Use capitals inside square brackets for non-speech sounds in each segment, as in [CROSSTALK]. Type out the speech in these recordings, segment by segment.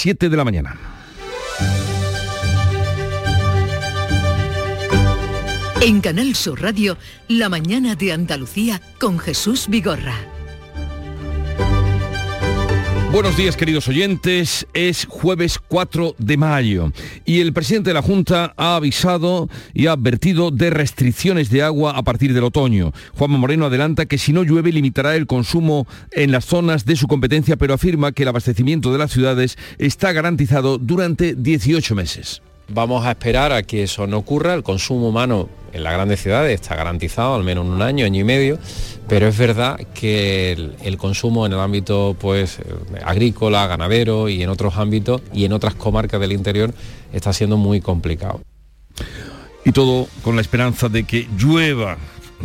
7 de la mañana. En Canal Sur Radio, La mañana de Andalucía con Jesús Vigorra. Buenos días queridos oyentes, es jueves 4 de mayo y el presidente de la Junta ha avisado y ha advertido de restricciones de agua a partir del otoño. Juanma Moreno adelanta que si no llueve limitará el consumo en las zonas de su competencia, pero afirma que el abastecimiento de las ciudades está garantizado durante 18 meses. Vamos a esperar a que eso no ocurra, el consumo humano en las grandes ciudades está garantizado al menos un año, año y medio, pero es verdad que el, consumo en el ámbito pues agrícola, ganadero y en otros ámbitos y en otras comarcas del interior está siendo muy complicado. Y todo con la esperanza de que llueva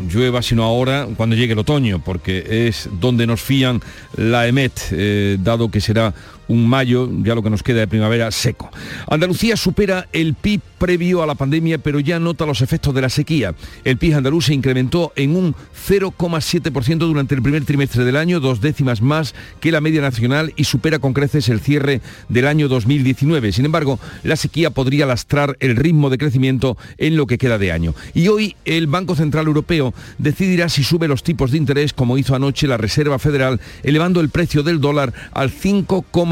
llueva, sino ahora cuando llegue el otoño, porque es donde nos fían la EMET, eh, dado que será un mayo, ya lo que nos queda de primavera, seco. Andalucía supera el PIB previo a la pandemia, pero ya nota los efectos de la sequía. El PIB andaluz se incrementó en un 0,7% durante el primer trimestre del año, dos décimas más que la media nacional y supera con creces el cierre del año 2019. Sin embargo, la sequía podría lastrar el ritmo de crecimiento en lo que queda de año. Y hoy el Banco Central Europeo decidirá si sube los tipos de interés, como hizo anoche la Reserva Federal, elevando el precio del dólar al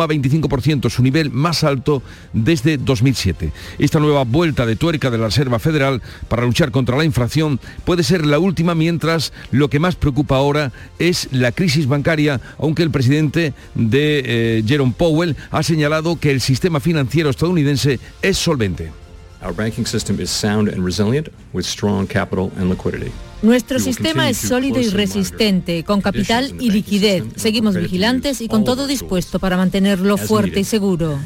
5,25%, su nivel más alto desde 2007. Esta nueva vuelta de tuerca de la Reserva Federal para luchar contra la inflación puede ser la última mientras lo que más preocupa ahora es la crisis bancaria, aunque el presidente de eh, Jerome Powell ha señalado que el sistema financiero estadounidense es solvente. Nuestro sistema es sólido y resistente, con capital y liquidez. Seguimos vigilantes y con todo dispuesto para mantenerlo fuerte y seguro.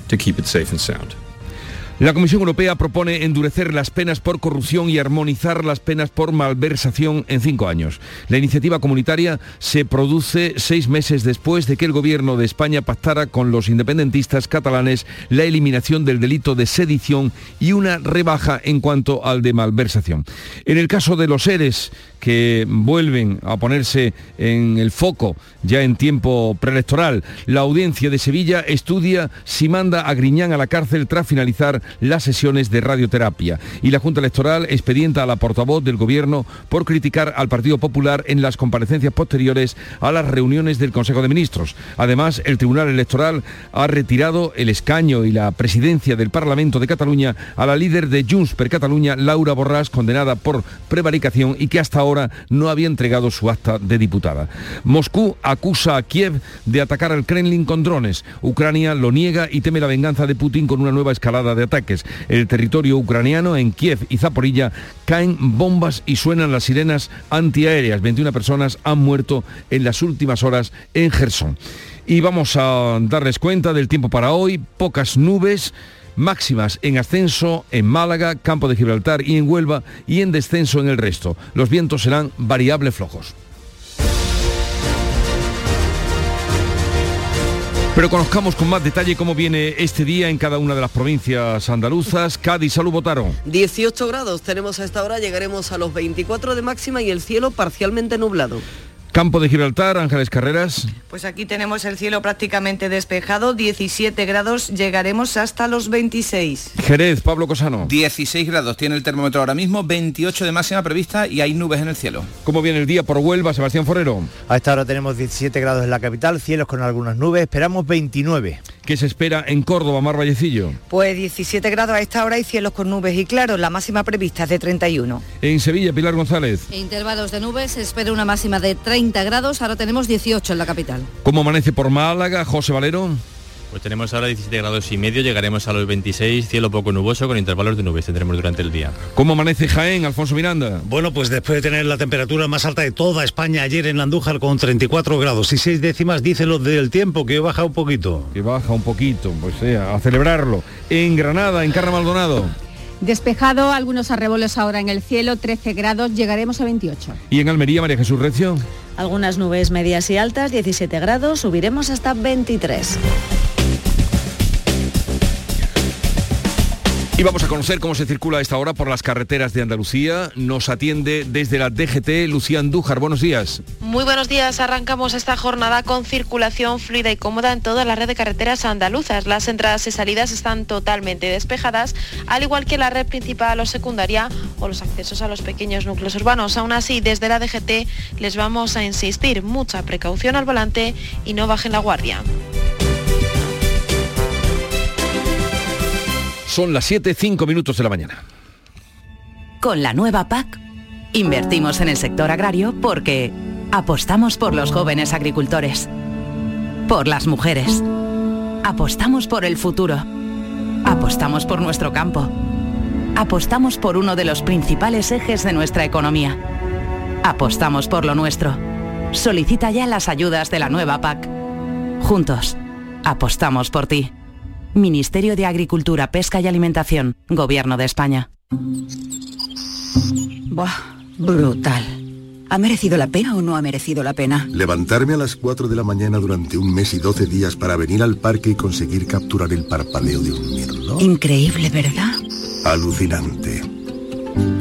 La Comisión Europea propone endurecer las penas por corrupción y armonizar las penas por malversación en cinco años. La iniciativa comunitaria se produce seis meses después de que el gobierno de España pactara con los independentistas catalanes la eliminación del delito de sedición y una rebaja en cuanto al de malversación. En el caso de los seres que vuelven a ponerse en el foco ya en tiempo preelectoral. La audiencia de Sevilla estudia si manda a Griñán a la cárcel tras finalizar las sesiones de radioterapia. Y la Junta Electoral expedienta a la portavoz del Gobierno por criticar al Partido Popular en las comparecencias posteriores a las reuniones del Consejo de Ministros. Además, el Tribunal Electoral ha retirado el escaño y la presidencia del Parlamento de Cataluña a la líder de Junts per Cataluña, Laura Borràs, condenada por prevaricación y que hasta ahora no había entregado su acta de diputada. Moscú acusa a Kiev de atacar al Kremlin con drones. Ucrania lo niega y teme la venganza de Putin con una nueva escalada de ataques. El territorio ucraniano, en Kiev y Zaporilla, caen bombas y suenan las sirenas antiaéreas. 21 personas han muerto en las últimas horas en Gerson. Y vamos a darles cuenta del tiempo para hoy. Pocas nubes máximas en ascenso en Málaga, Campo de Gibraltar y en Huelva y en descenso en el resto. Los vientos serán variables flojos. Pero conozcamos con más detalle cómo viene este día en cada una de las provincias andaluzas. Cádiz, salud, votaron. 18 grados tenemos a esta hora, llegaremos a los 24 de máxima y el cielo parcialmente nublado. Campo de Gibraltar, Ángeles Carreras. Pues aquí tenemos el cielo prácticamente despejado, 17 grados, llegaremos hasta los 26. Jerez, Pablo Cosano. 16 grados tiene el termómetro ahora mismo, 28 de máxima prevista y hay nubes en el cielo. ¿Cómo viene el día por Huelva, Sebastián Forero? A esta hora tenemos 17 grados en la capital, cielos con algunas nubes, esperamos 29. ¿Qué se espera en Córdoba, Mar Vallecillo? Pues 17 grados a esta hora y cielos con nubes y claro, la máxima prevista es de 31. En Sevilla, Pilar González. intervalos de nubes se espera una máxima de 30 grados, ahora tenemos 18 en la capital. ¿Cómo amanece por Málaga, José Valero? Pues tenemos ahora 17 grados y medio, llegaremos a los 26, cielo poco nuboso con intervalos de nubes tendremos durante el día. ¿Cómo amanece Jaén, Alfonso Miranda? Bueno, pues después de tener la temperatura más alta de toda España ayer en Andújar con 34 grados y 6 décimas, dice lo del tiempo, que baja un poquito. Que baja un poquito, pues sea, a celebrarlo. En Granada, en Carra Maldonado. Despejado, algunos arrebolos ahora en el cielo, 13 grados, llegaremos a 28. ¿Y en Almería, María Jesús Recio? Algunas nubes medias y altas, 17 grados, subiremos hasta 23. Y vamos a conocer cómo se circula a esta hora por las carreteras de Andalucía. Nos atiende desde la DGT Lucía Andújar. Buenos días. Muy buenos días. Arrancamos esta jornada con circulación fluida y cómoda en toda la red de carreteras andaluzas. Las entradas y salidas están totalmente despejadas, al igual que la red principal o secundaria o los accesos a los pequeños núcleos urbanos. Aún así, desde la DGT les vamos a insistir mucha precaución al volante y no bajen la guardia. Son las 7, 5 minutos de la mañana. Con la nueva PAC, invertimos en el sector agrario porque apostamos por los jóvenes agricultores, por las mujeres, apostamos por el futuro, apostamos por nuestro campo, apostamos por uno de los principales ejes de nuestra economía, apostamos por lo nuestro. Solicita ya las ayudas de la nueva PAC. Juntos, apostamos por ti. Ministerio de Agricultura, Pesca y Alimentación, Gobierno de España. Buah, brutal. ¿Ha merecido la pena o no ha merecido la pena? Levantarme a las 4 de la mañana durante un mes y 12 días para venir al parque y conseguir capturar el parpadeo de un mirlo. Increíble, ¿verdad? Alucinante.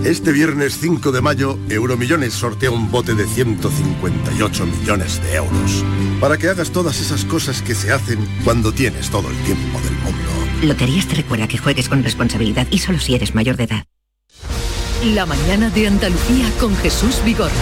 Este viernes 5 de mayo, Euromillones sortea un bote de 158 millones de euros. Para que hagas todas esas cosas que se hacen cuando tienes todo el tiempo del mundo. Loterías te recuerda que juegues con responsabilidad y solo si eres mayor de edad. La mañana de Andalucía con Jesús Vigorra.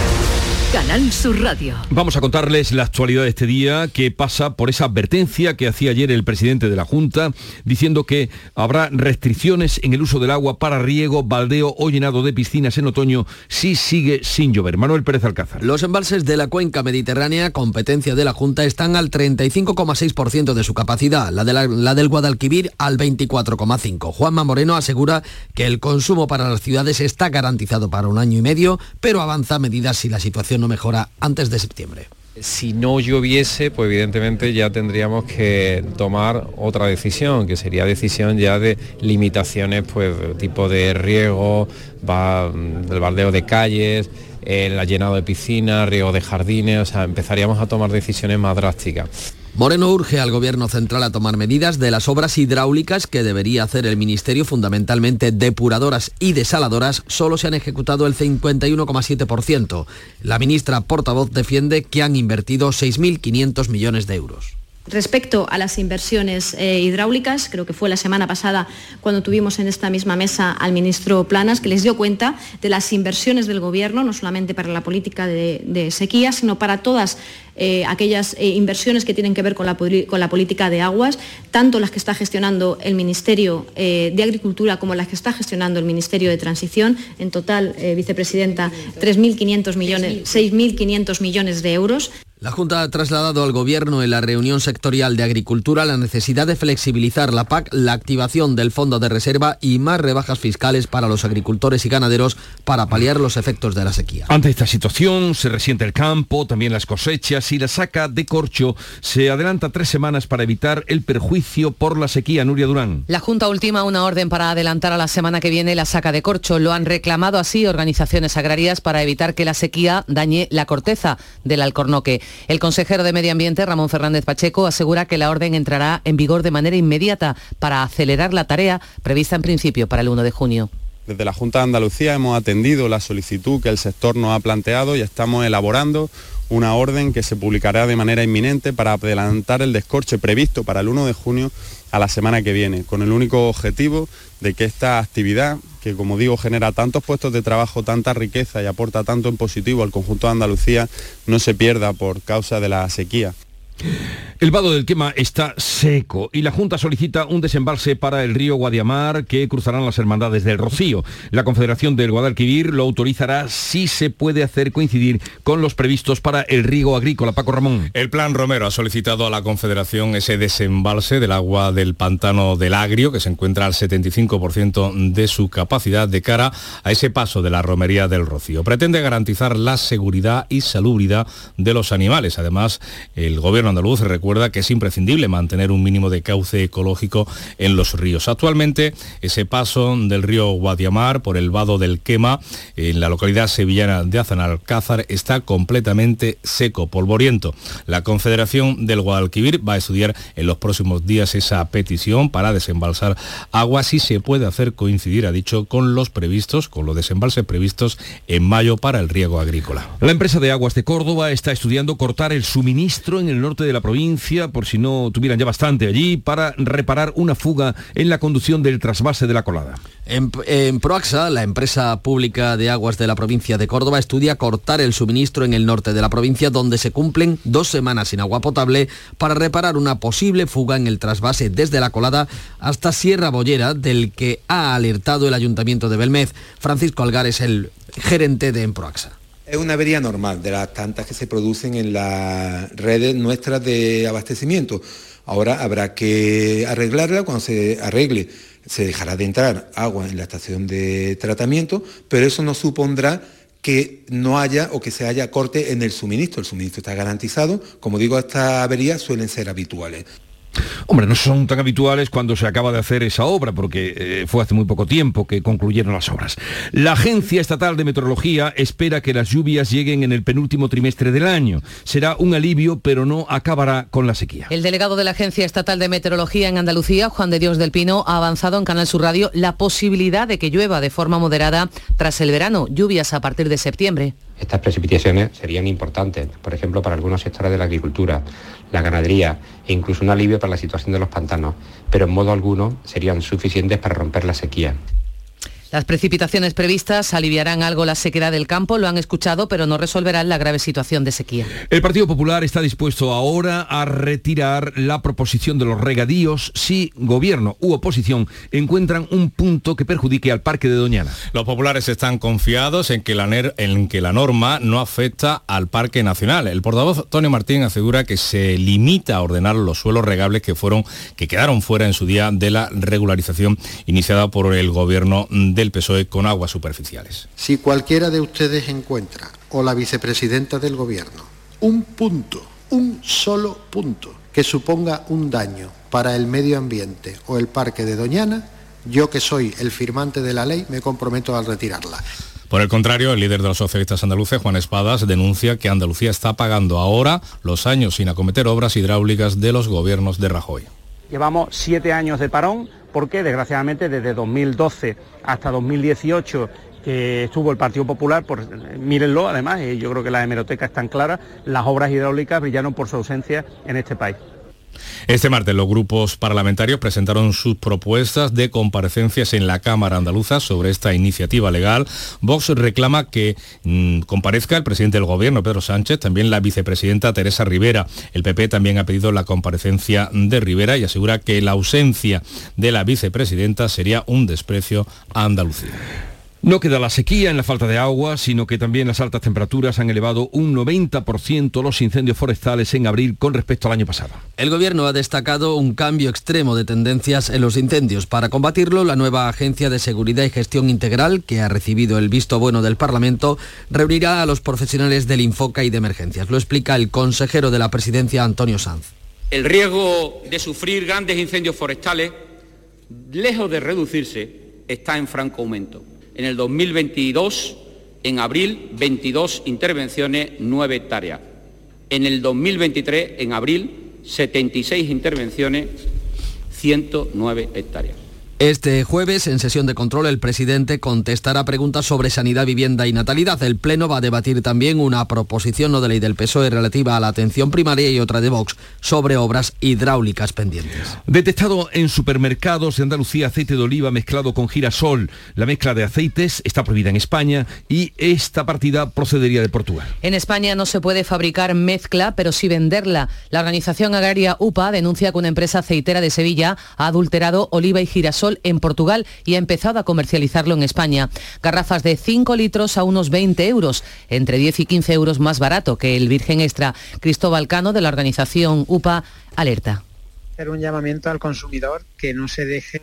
Canal Sur Radio. Vamos a contarles la actualidad de este día que pasa por esa advertencia que hacía ayer el presidente de la Junta diciendo que habrá restricciones en el uso del agua para riego, baldeo o llenado de piscinas en otoño si sigue sin llover. Manuel Pérez Alcázar. Los embalses de la cuenca mediterránea, competencia de la Junta, están al 35,6% de su capacidad, la, de la, la del Guadalquivir al 24,5%. Juanma Moreno asegura que el consumo para las ciudades está garantizado para un año y medio, pero avanza medidas si la situación no mejora antes de septiembre. Si no lloviese, pues evidentemente ya tendríamos que tomar otra decisión, que sería decisión ya de limitaciones, pues tipo de riego, va, del baldeo de calles, el llenado de piscinas, riego de jardines, o sea, empezaríamos a tomar decisiones más drásticas. Moreno urge al Gobierno central a tomar medidas de las obras hidráulicas que debería hacer el Ministerio, fundamentalmente depuradoras y desaladoras, solo se han ejecutado el 51,7%. La ministra portavoz defiende que han invertido 6.500 millones de euros. Respecto a las inversiones eh, hidráulicas, creo que fue la semana pasada cuando tuvimos en esta misma mesa al ministro Planas, que les dio cuenta de las inversiones del Gobierno, no solamente para la política de, de sequía, sino para todas eh, aquellas eh, inversiones que tienen que ver con la, con la, política de aguas, tanto las que está gestionando el Ministerio de Agricultura como las que está gestionando el Ministerio de Transición. En total, vicepresidenta, 3.500 millones, 6.500 millones de euros. La Junta ha trasladado al Gobierno en la reunión sectorial de Agricultura la necesidad de flexibilizar la PAC, la activación del Fondo de Reserva y más rebajas fiscales para los agricultores y ganaderos para paliar los efectos de la sequía. Ante esta situación se resiente el campo, también las cosechas y la saca de corcho se adelanta tres semanas para evitar el perjuicio por la sequía. Nuria Durán. La Junta ultima una orden para adelantar a la semana que viene la saca de corcho. Lo han reclamado así organizaciones agrarias para evitar que la sequía dañe la corteza del alcornoque. El consejero de Medio Ambiente, Ramón Fernández Pacheco, asegura que la orden entrará en vigor de manera inmediata para acelerar la tarea prevista en principio para el 1 de junio. Desde la Junta de Andalucía hemos atendido la solicitud que el sector nos ha planteado y estamos elaborando una orden que se publicará de manera inminente para adelantar el descorche previsto para el 1 de junio a la semana que viene, con el único objetivo de que esta actividad, que como digo genera tantos puestos de trabajo, tanta riqueza y aporta tanto en positivo al conjunto de Andalucía, no se pierda por causa de la sequía. El vado del Quema está seco y la Junta solicita un desembalse para el río Guadiamar que cruzarán las hermandades del Rocío. La Confederación del Guadalquivir lo autorizará si se puede hacer coincidir con los previstos para el riego agrícola. Paco Ramón. El Plan Romero ha solicitado a la Confederación ese desembalse del agua del pantano del Agrio, que se encuentra al 75% de su capacidad de cara a ese paso de la romería del Rocío. Pretende garantizar la seguridad y salubridad de los animales. Además, el Gobierno andaluz recuerda que es imprescindible mantener un mínimo de cauce ecológico en los ríos. Actualmente ese paso del río Guadiamar por el vado del Quema en la localidad sevillana de Azanalcázar está completamente seco, polvoriento. La Confederación del Guadalquivir va a estudiar en los próximos días esa petición para desembalsar agua si se puede hacer coincidir, ha dicho, con los previstos, con los desembalses previstos en mayo para el riego agrícola. La empresa de aguas de Córdoba está estudiando cortar el suministro en el norte de la provincia, por si no tuvieran ya bastante allí, para reparar una fuga en la conducción del trasvase de la colada. En, Proaxa, la empresa pública de aguas de la provincia de Córdoba estudia cortar el suministro en el norte de la provincia, donde se cumplen dos semanas sin agua potable, para reparar una posible fuga en el trasvase desde la colada hasta Sierra Bollera, del que ha alertado el ayuntamiento de Belmez. Francisco Algar es el gerente de Emproaxa. Es una avería normal de las tantas que se producen en las redes nuestras de abastecimiento. Ahora habrá que arreglarla, cuando se arregle se dejará de entrar agua en la estación de tratamiento, pero eso no supondrá que no haya o que se haya corte en el suministro. El suministro está garantizado. Como digo, estas averías suelen ser habituales. Hombre, no son tan habituales cuando se acaba de hacer esa obra, porque eh, fue hace muy poco tiempo que concluyeron las obras. La Agencia Estatal de Meteorología espera que las lluvias lleguen en el penúltimo trimestre del año. Será un alivio, pero no acabará con la sequía. El delegado de la Agencia Estatal de Meteorología en Andalucía, Juan de Dios del Pino, ha avanzado en Canal Sur Radio la posibilidad de que llueva de forma moderada tras el verano, lluvias a partir de septiembre. Estas precipitaciones serían importantes, por ejemplo, para algunos sectores de la agricultura, la ganadería e incluso un alivio para la situación de los pantanos, pero en modo alguno serían suficientes para romper la sequía. Las precipitaciones previstas aliviarán algo la sequedad del campo, lo han escuchado, pero no resolverán la grave situación de sequía. El Partido Popular está dispuesto ahora a retirar la proposición de los regadíos si gobierno u oposición encuentran un punto que perjudique al Parque de Doñana. Los populares están confiados en que la, en que la norma no afecta al Parque Nacional. El portavoz Tony Martín asegura que se limita a ordenar los suelos regables que fueron que quedaron fuera en su día de la regularización iniciada por el gobierno de del PSOE con aguas superficiales. Si cualquiera de ustedes encuentra, o la vicepresidenta del Gobierno, un punto, un solo punto, que suponga un daño para el medio ambiente o el parque de Doñana, yo que soy el firmante de la ley me comprometo a retirarla. Por el contrario, el líder de los socialistas andaluces, Juan Espadas, denuncia que Andalucía está pagando ahora los años sin acometer obras hidráulicas de los gobiernos de Rajoy. Llevamos siete años de parón porque desgraciadamente desde 2012 hasta 2018 que estuvo el Partido Popular, por, mírenlo además, y yo creo que las hemerotecas están claras, las obras hidráulicas brillaron por su ausencia en este país. Este martes los grupos parlamentarios presentaron sus propuestas de comparecencias en la Cámara Andaluza sobre esta iniciativa legal. Vox reclama que mmm, comparezca el presidente del Gobierno, Pedro Sánchez, también la vicepresidenta Teresa Rivera. El PP también ha pedido la comparecencia de Rivera y asegura que la ausencia de la vicepresidenta sería un desprecio a Andalucía. No queda la sequía en la falta de agua, sino que también las altas temperaturas han elevado un 90% los incendios forestales en abril con respecto al año pasado. El gobierno ha destacado un cambio extremo de tendencias en los incendios. Para combatirlo, la nueva Agencia de Seguridad y Gestión Integral, que ha recibido el visto bueno del Parlamento, reunirá a los profesionales del Infoca y de emergencias. Lo explica el consejero de la presidencia, Antonio Sanz. El riesgo de sufrir grandes incendios forestales, lejos de reducirse, está en franco aumento. En el 2022, en abril, 22 intervenciones, 9 hectáreas. En el 2023, en abril, 76 intervenciones, 109 hectáreas. Este jueves, en sesión de control, el presidente contestará preguntas sobre sanidad, vivienda y natalidad. El Pleno va a debatir también una proposición no de ley del PSOE relativa a la atención primaria y otra de Vox sobre obras hidráulicas pendientes. Detectado en supermercados de Andalucía aceite de oliva mezclado con girasol. La mezcla de aceites está prohibida en España y esta partida procedería de Portugal. En España no se puede fabricar mezcla, pero sí venderla. La organización agraria UPA denuncia que una empresa aceitera de Sevilla ha adulterado oliva y girasol en Portugal y ha empezado a comercializarlo en España. Garrafas de 5 litros a unos 20 euros, entre 10 y 15 euros más barato que el Virgen Extra. Cristóbal Cano de la organización UPA alerta. Hacer un llamamiento al consumidor que no se deje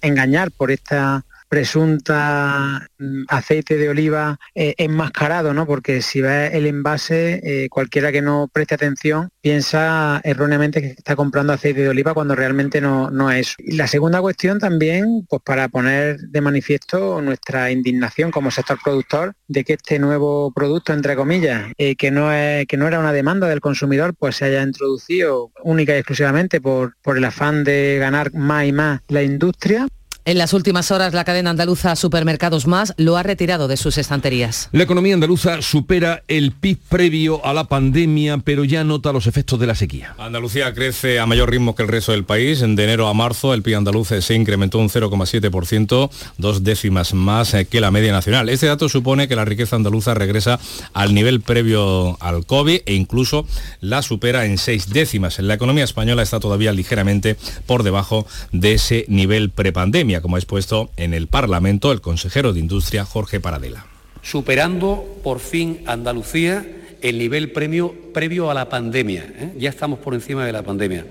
engañar por esta presunta mm, aceite de oliva eh, enmascarado, ¿no? Porque si ves el envase, eh, cualquiera que no preste atención piensa erróneamente que está comprando aceite de oliva cuando realmente no, no es. Y la segunda cuestión también, pues para poner de manifiesto nuestra indignación como sector productor de que este nuevo producto, entre comillas, eh, que, no es, que no era una demanda del consumidor, pues se haya introducido única y exclusivamente por, por el afán de ganar más y más la industria. En las últimas horas, la cadena andaluza Supermercados Más lo ha retirado de sus estanterías. La economía andaluza supera el PIB previo a la pandemia, pero ya nota los efectos de la sequía. Andalucía crece a mayor ritmo que el resto del país. De enero a marzo, el PIB andaluz se incrementó un 0,7%, dos décimas más que la media nacional. Este dato supone que la riqueza andaluza regresa al nivel previo al COVID e incluso la supera en seis décimas. La economía española está todavía ligeramente por debajo de ese nivel prepandemia como ha expuesto en el Parlamento el consejero de Industria Jorge Paradela. Superando por fin Andalucía el nivel premio, previo a la pandemia. ¿eh? Ya estamos por encima de la pandemia.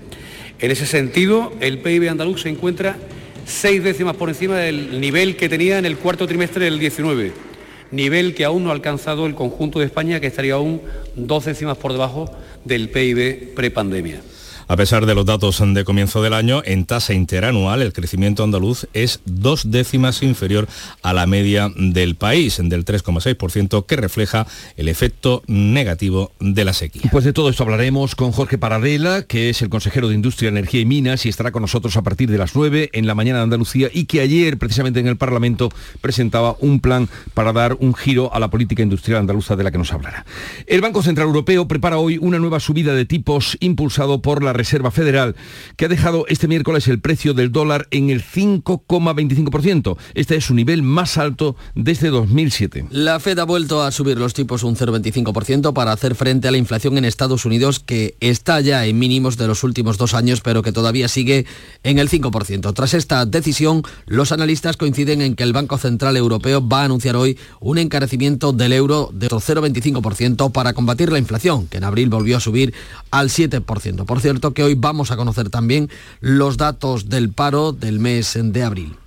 En ese sentido, el PIB andaluz se encuentra seis décimas por encima del nivel que tenía en el cuarto trimestre del 19, nivel que aún no ha alcanzado el conjunto de España, que estaría aún dos décimas por debajo del PIB prepandemia. A pesar de los datos de comienzo del año, en tasa interanual el crecimiento andaluz es dos décimas inferior a la media del país, del 3,6%, que refleja el efecto negativo de la sequía. Pues de todo esto hablaremos con Jorge Paradela, que es el consejero de Industria, Energía y Minas, y estará con nosotros a partir de las 9 en la mañana de Andalucía, y que ayer, precisamente en el Parlamento, presentaba un plan para dar un giro a la política industrial andaluza de la que nos hablará. El Banco Central Europeo prepara hoy una nueva subida de tipos impulsado por la Reserva Federal, que ha dejado este miércoles el precio del dólar en el 5,25%. Este es su nivel más alto desde 2007. La Fed ha vuelto a subir los tipos un 0,25% para hacer frente a la inflación en Estados Unidos, que está ya en mínimos de los últimos dos años, pero que todavía sigue en el 5%. Tras esta decisión, los analistas coinciden en que el Banco Central Europeo va a anunciar hoy un encarecimiento del euro de otro 0,25% para combatir la inflación, que en abril volvió a subir al 7%. Por cierto, que hoy vamos a conocer también los datos del paro del mes de abril.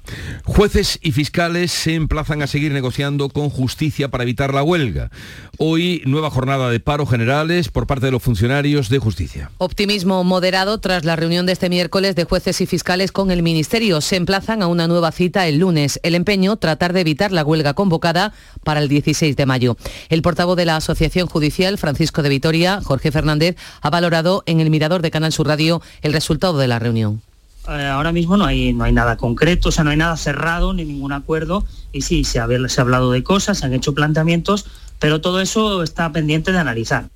Jueces y fiscales se emplazan a seguir negociando con justicia para evitar la huelga. Hoy nueva jornada de paro generales por parte de los funcionarios de justicia. Optimismo moderado tras la reunión de este miércoles de jueces y fiscales con el Ministerio. Se emplazan a una nueva cita el lunes. El empeño, tratar de evitar la huelga convocada para el 16 de mayo. El portavoz de la Asociación Judicial, Francisco de Vitoria, Jorge Fernández, ha valorado en el Mirador de Canal Sur Radio el resultado de la reunión. Eh, ahora mismo no hay, no hay nada concreto, o sea, no hay nada cerrado ni ningún acuerdo y sí, se ha, se ha hablado de cosas, se han hecho planteamientos, pero todo eso está pendiente de analizar.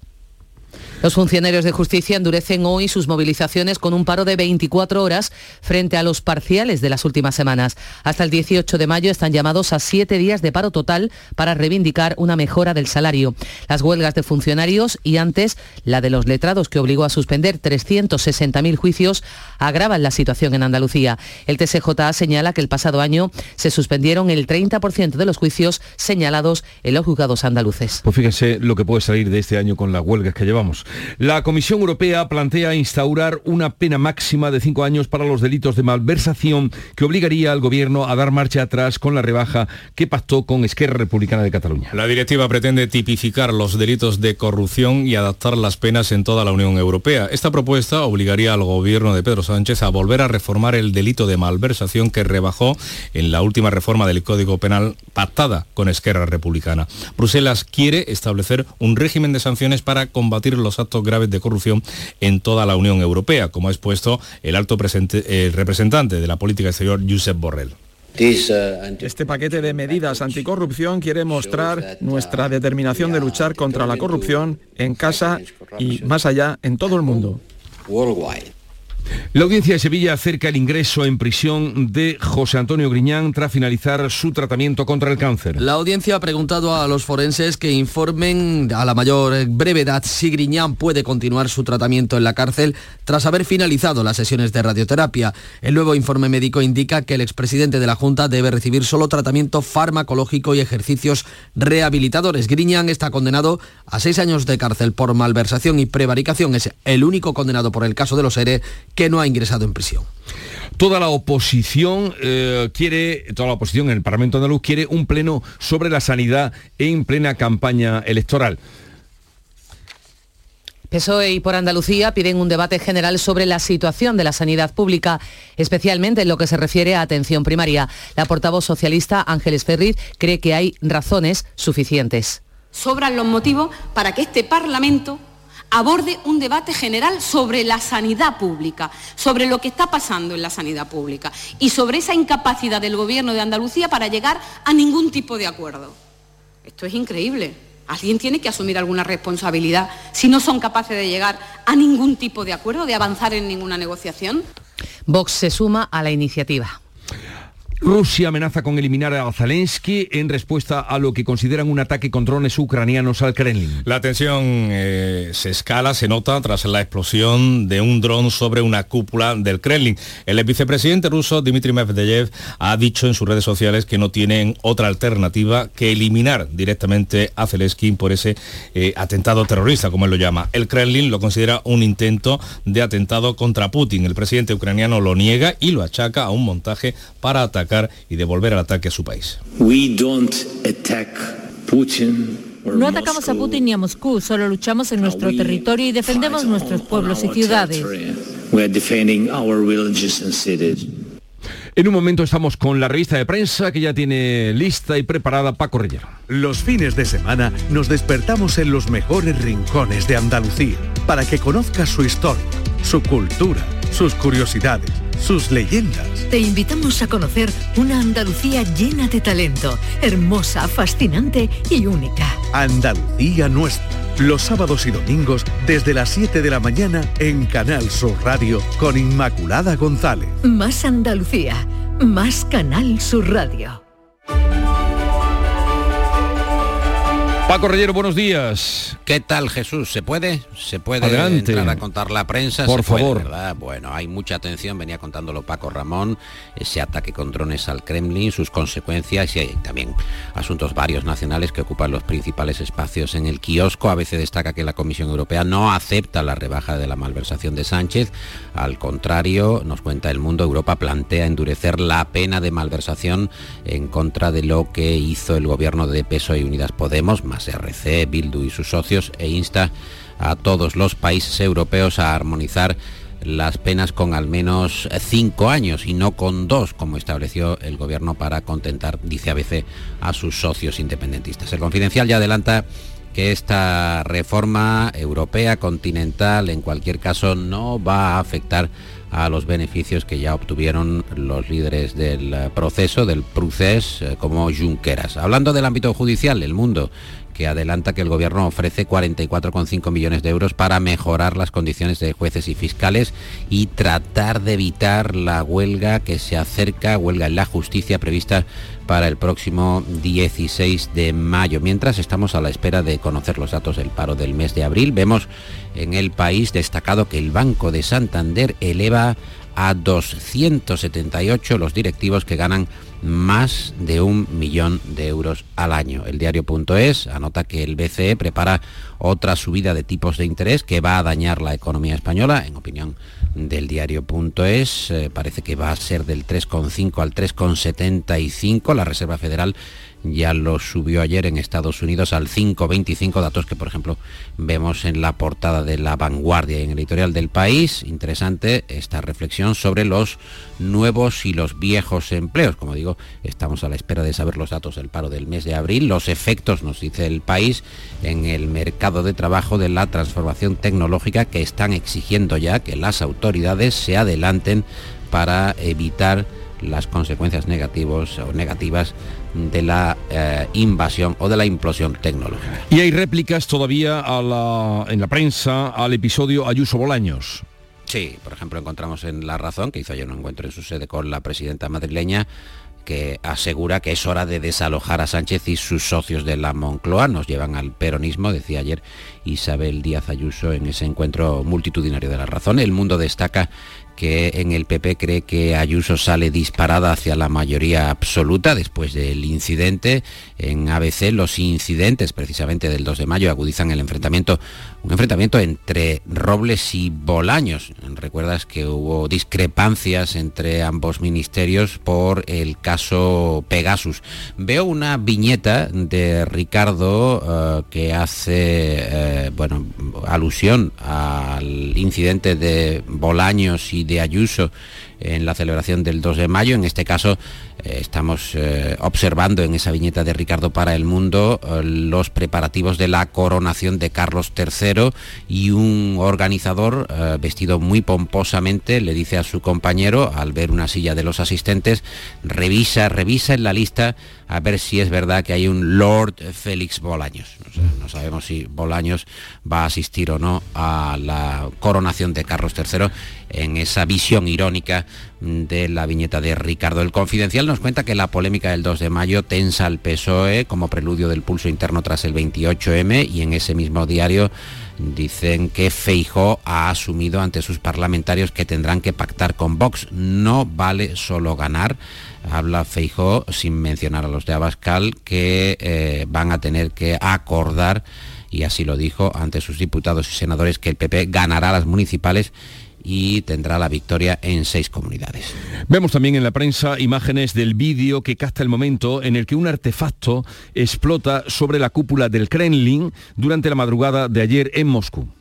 Los funcionarios de justicia endurecen hoy sus movilizaciones con un paro de 24 horas frente a los parciales de las últimas semanas. Hasta el 18 de mayo están llamados a siete días de paro total para reivindicar una mejora del salario. Las huelgas de funcionarios y antes la de los letrados que obligó a suspender 360.000 juicios agravan la situación en Andalucía. El TSJ señala que el pasado año se suspendieron el 30% de los juicios señalados en los juzgados andaluces. Pues fíjense lo que puede salir de este año con las huelgas que llevamos. La Comisión Europea plantea instaurar una pena máxima de cinco años para los delitos de malversación que obligaría al Gobierno a dar marcha atrás con la rebaja que pactó con Esquerra Republicana de Cataluña. La directiva pretende tipificar los delitos de corrupción y adaptar las penas en toda la Unión Europea. Esta propuesta obligaría al Gobierno de Pedro Sánchez a volver a reformar el delito de malversación que rebajó en la última reforma del Código Penal pactada con Esquerra Republicana. Bruselas quiere establecer un régimen de sanciones para combatir los actos graves de corrupción en toda la Unión Europea, como ha expuesto el alto representante de la política exterior, Josep Borrell. Este paquete de medidas anticorrupción quiere mostrar nuestra determinación de luchar contra la corrupción en casa y más allá en todo el mundo. La audiencia de Sevilla acerca el ingreso en prisión de José Antonio Griñán tras finalizar su tratamiento contra el cáncer. La audiencia ha preguntado a los forenses que informen a la mayor brevedad si Griñán puede continuar su tratamiento en la cárcel tras haber finalizado las sesiones de radioterapia. El nuevo informe médico indica que el expresidente de la Junta debe recibir solo tratamiento farmacológico y ejercicios rehabilitadores. Griñán está condenado a seis años de cárcel por malversación y prevaricación. Es el único condenado por el caso de los ERE que no ha ingresado en prisión. Toda la oposición eh, quiere, toda la oposición en el Parlamento andaluz quiere un pleno sobre la sanidad en plena campaña electoral. PSOE y por Andalucía piden un debate general sobre la situación de la sanidad pública, especialmente en lo que se refiere a atención primaria. La portavoz socialista Ángeles Ferriz cree que hay razones suficientes. Sobran los motivos para que este Parlamento aborde un debate general sobre la sanidad pública, sobre lo que está pasando en la sanidad pública y sobre esa incapacidad del Gobierno de Andalucía para llegar a ningún tipo de acuerdo. Esto es increíble. Alguien tiene que asumir alguna responsabilidad si no son capaces de llegar a ningún tipo de acuerdo, de avanzar en ninguna negociación. Vox se suma a la iniciativa. Rusia amenaza con eliminar a Zelensky en respuesta a lo que consideran un ataque con drones ucranianos al Kremlin. La tensión eh, se escala, se nota tras la explosión de un dron sobre una cúpula del Kremlin. El vicepresidente ruso Dmitry Medvedev ha dicho en sus redes sociales que no tienen otra alternativa que eliminar directamente a Zelensky por ese eh, atentado terrorista, como él lo llama. El Kremlin lo considera un intento de atentado contra Putin. El presidente ucraniano lo niega y lo achaca a un montaje para atacar y devolver el ataque a su país. No atacamos a Putin ni a Moscú, solo luchamos en nuestro territorio y defendemos nuestros pueblos y ciudades. En un momento estamos con la revista de prensa que ya tiene lista y preparada Paco Rellero. Los fines de semana nos despertamos en los mejores rincones de Andalucía para que conozcas su historia, su cultura, sus curiosidades sus leyendas. Te invitamos a conocer una Andalucía llena de talento, hermosa, fascinante y única. Andalucía nuestra. Los sábados y domingos desde las 7 de la mañana en Canal Sur Radio con Inmaculada González. Más Andalucía, más Canal Sur Radio. Paco Rellero, buenos días. ¿Qué tal, Jesús? ¿Se puede? ¿Se puede Adelante. entrar a contar la prensa? Por Se puede, favor. ¿verdad? Bueno, hay mucha atención, venía contándolo Paco Ramón, ese ataque con drones al Kremlin, sus consecuencias y hay también asuntos varios nacionales que ocupan los principales espacios en el kiosco. A veces destaca que la Comisión Europea no acepta la rebaja de la malversación de Sánchez. Al contrario, nos cuenta el mundo, Europa plantea endurecer la pena de malversación en contra de lo que hizo el gobierno de PSOE y Unidas Podemos, más RC, Bildu y sus socios, e insta a todos los países europeos a armonizar las penas con al menos cinco años y no con dos, como estableció el gobierno para contentar, dice ABC, a sus socios independentistas. El confidencial ya adelanta que esta reforma europea continental en cualquier caso no va a afectar a los beneficios que ya obtuvieron los líderes del eh, proceso, del procés, eh, como Junqueras. Hablando del ámbito judicial, el mundo que adelanta que el gobierno ofrece 44,5 millones de euros para mejorar las condiciones de jueces y fiscales y tratar de evitar la huelga que se acerca, huelga en la justicia prevista para el próximo 16 de mayo. Mientras estamos a la espera de conocer los datos del paro del mes de abril, vemos en el país destacado que el Banco de Santander eleva a 278 los directivos que ganan más de un millón de euros al año. El diario.es anota que el BCE prepara otra subida de tipos de interés que va a dañar la economía española. En opinión del diario.es eh, parece que va a ser del 3,5 al 3,75. La Reserva Federal ya lo subió ayer en Estados Unidos al 5,25, datos que por ejemplo vemos en la portada de La Vanguardia y en el editorial del país. Interesante esta reflexión sobre los nuevos y los viejos empleos. Como digo, estamos a la espera de saber los datos del paro del mes de abril, los efectos, nos dice el país, en el mercado de trabajo de la transformación tecnológica que están exigiendo ya que las autoridades se adelanten para evitar las consecuencias negativos o negativas de la eh, invasión o de la implosión tecnológica. Y hay réplicas todavía a la- en la prensa al episodio Ayuso Bolaños. Sí, por ejemplo, encontramos en La Razón, que hizo ayer un encuentro en su sede con la presidenta madrileña, que asegura que es hora de desalojar a Sánchez y sus socios de la Moncloa. Nos llevan al peronismo, decía ayer Isabel Díaz Ayuso en ese encuentro multitudinario de La Razón. El mundo destaca que en el PP cree que Ayuso sale disparada hacia la mayoría absoluta después del incidente. En ABC los incidentes precisamente del 2 de mayo agudizan el enfrentamiento, un enfrentamiento entre Robles y Bolaños. Recuerdas que hubo discrepancias entre ambos ministerios por el caso Pegasus. Veo una viñeta de Ricardo eh, que hace eh, bueno, alusión al incidente de Bolaños y de Ayuso en la celebración del 2 de mayo. En este caso eh, estamos eh, observando en esa viñeta de Ricardo para el Mundo eh, los preparativos de la coronación de Carlos III y un organizador vestido muy pomposamente le dice a su compañero al ver una silla de los asistentes, revisa, revisa en la lista a ver si es verdad que hay un Lord Félix Bolaños. No, sabemos si Bolaños va a asistir o no a la coronación de Carlos III en esa visión irónica de la viñeta de Ricardo. El Confidencial nos cuenta que la polémica del 2 de mayo tensa al PSOE como preludio del pulso interno tras el 28M y en ese mismo diario dicen que Feijó ha asumido ante sus parlamentarios que tendrán que pactar con Vox. No vale solo ganar. Habla Feijó, sin mencionar a los de Abascal, que eh, van a tener que acordar, y así lo dijo ante sus diputados y senadores, que el PP ganará las municipales y tendrá la victoria en seis comunidades. Vemos también en la prensa imágenes del vídeo que capta el momento en el que un artefacto explota sobre la cúpula del Kremlin durante la madrugada de ayer en Moscú.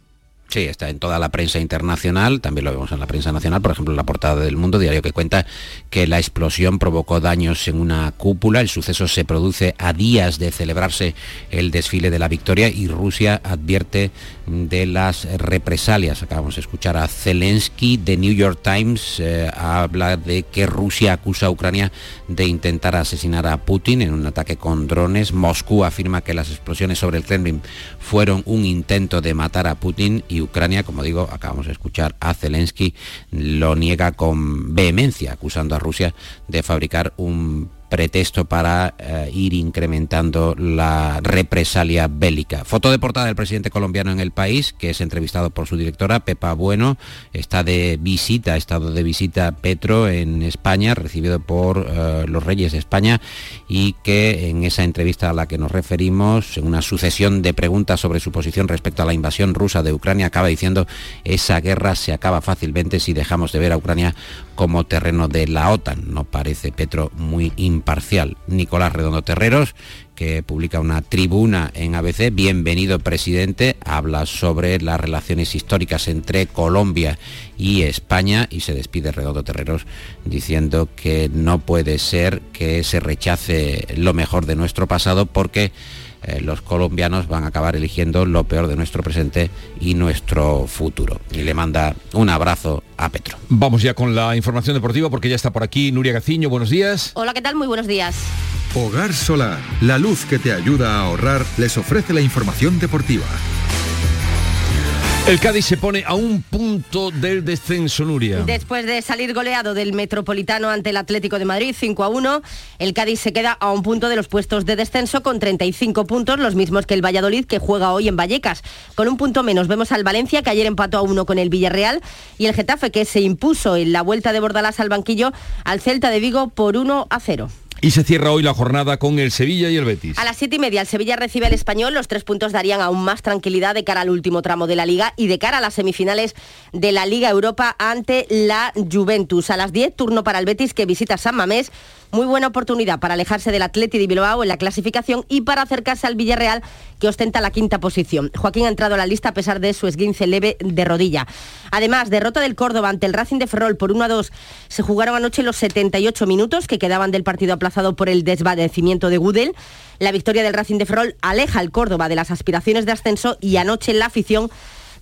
Sí, está en toda la prensa internacional, también lo vemos en la prensa nacional, por ejemplo, en la portada del Mundo, diario que cuenta que la explosión provocó daños en una cúpula. El suceso se produce a días de celebrarse el desfile de la victoria y Rusia advierte de las represalias. Acabamos de escuchar a Zelensky de New York Times, eh, habla de que Rusia acusa a Ucrania de intentar asesinar a Putin en un ataque con drones. Moscú afirma que las explosiones sobre el Kremlin fueron un intento de matar a Putin Ucrania, como digo, acabamos de escuchar a Zelensky, lo niega con vehemencia, acusando a Rusia de fabricar un pretexto para eh, ir incrementando la represalia bélica. Foto de portada del presidente colombiano en el país, que es entrevistado por su directora, Pepa Bueno, está de visita, ha estado de visita Petro en España, recibido por eh, los reyes de España, y que en esa entrevista a la que nos referimos, en una sucesión de preguntas sobre su posición respecto a la invasión rusa de Ucrania, acaba diciendo, esa guerra se acaba fácilmente si dejamos de ver a Ucrania como terreno de la OTAN. No parece Petro muy imparcial. Nicolás Redondo Terreros, que publica una tribuna en ABC, bienvenido presidente, habla sobre las relaciones históricas entre Colombia y España y se despide Redondo Terreros diciendo que no puede ser que se rechace lo mejor de nuestro pasado porque eh, los colombianos van a acabar eligiendo lo peor de nuestro presente y nuestro futuro. Y le manda un abrazo a Petro. Vamos ya con la información deportiva porque ya está por aquí Nuria Gaciño. Buenos días. Hola, ¿qué tal? Muy buenos días. Hogar Solar, la luz que te ayuda a ahorrar, les ofrece la información deportiva. El Cádiz se pone a un punto del descenso, Nuria. Después de salir goleado del Metropolitano ante el Atlético de Madrid 5 a 1, el Cádiz se queda a un punto de los puestos de descenso con 35 puntos, los mismos que el Valladolid que juega hoy en Vallecas. Con un punto menos vemos al Valencia que ayer empató a uno con el Villarreal y el Getafe que se impuso en la vuelta de Bordalás al banquillo al Celta de Vigo por 1 a 0. Y se cierra hoy la jornada con el Sevilla y el Betis. A las siete y media el Sevilla recibe al español. Los tres puntos darían aún más tranquilidad de cara al último tramo de la liga y de cara a las semifinales de la Liga Europa ante la Juventus. A las 10, turno para el Betis que visita San Mamés muy buena oportunidad para alejarse del Atleti de Bilbao en la clasificación y para acercarse al Villarreal que ostenta la quinta posición. Joaquín ha entrado a la lista a pesar de su esguince leve de rodilla. Además, derrota del Córdoba ante el Racing de Ferrol por 1 a 2. Se jugaron anoche los 78 minutos que quedaban del partido aplazado por el desvanecimiento de Gudel. La victoria del Racing de Ferrol aleja al Córdoba de las aspiraciones de ascenso y anoche la afición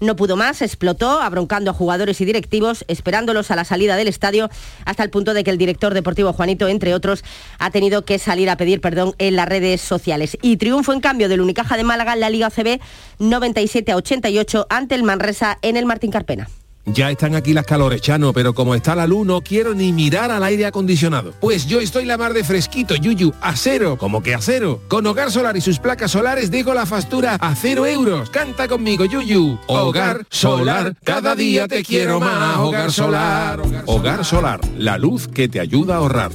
no pudo más, explotó, abroncando a jugadores y directivos, esperándolos a la salida del estadio, hasta el punto de que el director deportivo Juanito, entre otros, ha tenido que salir a pedir perdón en las redes sociales. Y triunfo, en cambio, del Unicaja de Málaga en la Liga CB 97 a 88 ante el Manresa en el Martín Carpena. Ya están aquí las calores, Chano, pero como está la luz no quiero ni mirar al aire acondicionado. Pues yo estoy la mar de fresquito, Yuyu, a cero, como que a cero. Con Hogar Solar y sus placas solares digo la factura a cero euros. Canta conmigo, Yuyu. Hogar Solar, cada día te quiero más. Hogar Solar. Hogar Solar, la luz que te ayuda a ahorrar.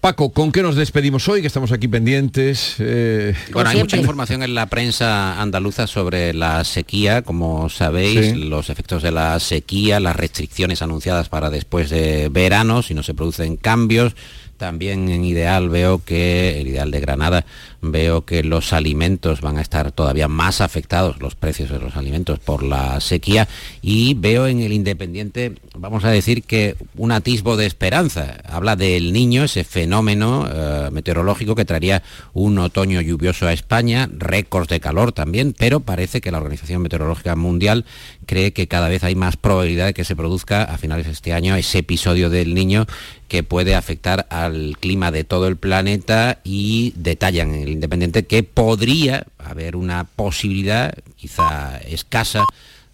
Paco, ¿con qué nos despedimos hoy? Que estamos aquí pendientes. Eh, bueno, hay mucha información en la prensa andaluza sobre la sequía, como sabéis, Sí. los efectos de la sequía, las restricciones anunciadas para después de verano, si no se producen cambios. También en Ideal veo que, el Ideal de Granada, veo que los alimentos van a estar todavía más afectados, los precios de los alimentos, por la sequía. Y veo en el Independiente, vamos a decir que un atisbo de esperanza. Habla del niño, ese fenómeno eh, meteorológico que traería un otoño lluvioso a España, récords de calor también, pero parece que la Organización Meteorológica Mundial cree que cada vez hay más probabilidad de que se produzca a finales de este año ese episodio del niño que puede afectar al clima de todo el planeta y detallan Independiente que podría haber una posibilidad, quizá escasa,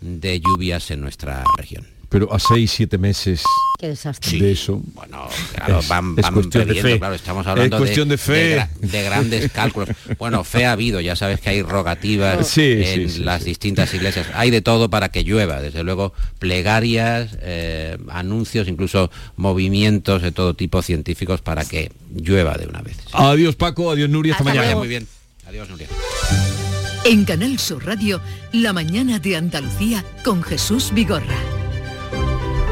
de lluvias en nuestra región. Pero a seis, siete meses Qué desastre. de eso. Bueno, Claro, es, van, es van cuestión de fe. claro, estamos hablando es cuestión de, de, fe. gra- de grandes cálculos. Bueno, fe ha habido, ya sabes que hay rogativas Sí, en sí, sí, las distintas iglesias. Hay de todo para que llueva, desde luego plegarias, eh, anuncios, incluso movimientos de todo tipo científicos para que llueva de una vez. Adiós Paco, adiós Nuria, hasta, Hasta mañana. luego. Muy bien. Adiós, Nuria. En Canal Sur Radio, La mañana de Andalucía con Jesús Vigorra.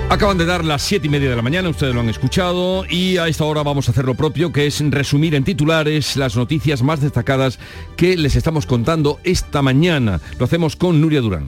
Acaban de dar las siete y media de la mañana, ustedes lo han escuchado, y a esta hora vamos a hacer lo propio, que es resumir en titulares las noticias más destacadas que les estamos contando esta mañana. Lo hacemos con Nuria Durán.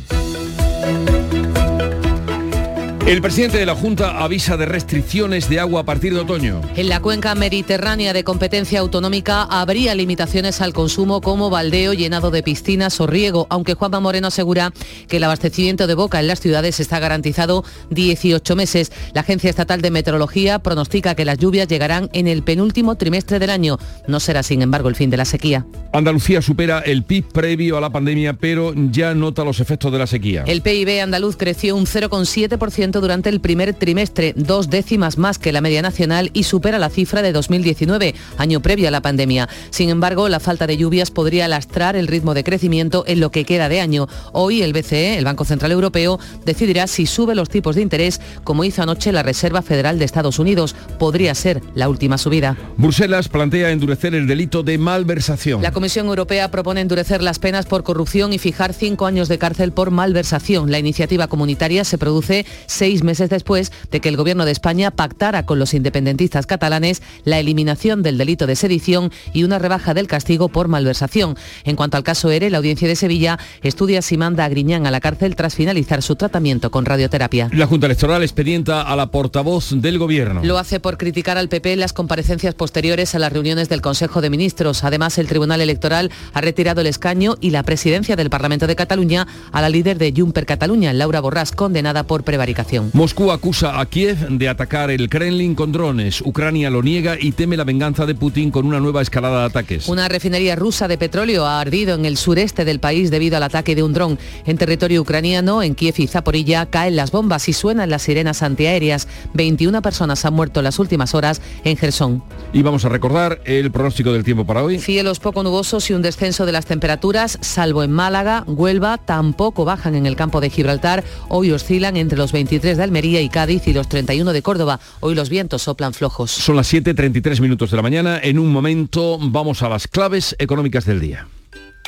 El presidente de la Junta avisa de restricciones de agua a partir de otoño. En la cuenca mediterránea de competencia autonómica habría limitaciones al consumo como baldeo llenado de piscinas o riego, aunque Juanma Moreno asegura que el abastecimiento de boca en las ciudades está garantizado 18 meses. La Agencia Estatal de Meteorología pronostica que las lluvias llegarán en el penúltimo trimestre del año. No será, sin embargo, el fin de la sequía. Andalucía supera el PIB previo a la pandemia, pero ya nota los efectos de la sequía. El PIB andaluz creció un 0,7% durante el primer trimestre, dos décimas más que la media nacional y supera la cifra de 2019, año previo a la pandemia. Sin embargo, la falta de lluvias podría lastrar el ritmo de crecimiento en lo que queda de año. Hoy el BCE, el Banco Central Europeo, decidirá si sube los tipos de interés, como hizo anoche la Reserva Federal de Estados Unidos. Podría ser la última subida. Bruselas plantea endurecer el delito de malversación. La Comisión Europea propone endurecer las penas por corrupción y fijar cinco años de cárcel por malversación. La iniciativa comunitaria se produce seis meses después de que el Gobierno de España pactara con los independentistas catalanes la eliminación del delito de sedición y una rebaja del castigo por malversación. En cuanto al caso ERE, la Audiencia de Sevilla estudia si manda a Griñán a la cárcel tras finalizar su tratamiento con radioterapia. La Junta Electoral expedienta a la portavoz del Gobierno. Lo hace por criticar al PP las comparecencias posteriores a las reuniones del Consejo de Ministros. Además, el Tribunal Electoral ha retirado el escaño y la presidencia del Parlamento de Cataluña a la líder de Juncker Cataluña, Laura Borràs, condenada por prevaricación. Moscú acusa a Kiev de atacar el Kremlin con drones. Ucrania lo niega y teme la venganza de Putin con una nueva escalada de ataques. Una refinería rusa de petróleo ha ardido en el sureste del país debido al ataque de un dron. En territorio ucraniano, en Kiev y Zaporilla, caen las bombas y suenan las sirenas antiaéreas. 21 personas han muerto en las últimas horas en Gerson. Y vamos a recordar el pronóstico del tiempo para hoy. Cielos poco nubosos y un descenso de las temperaturas, salvo en Málaga, Huelva, tampoco bajan en el campo de Gibraltar. Hoy oscilan entre los 23 de Almería y Cádiz y los 31 de Córdoba. Hoy los vientos soplan flojos. Son las 7.33 minutos de la mañana. En un momento vamos a las claves económicas del día.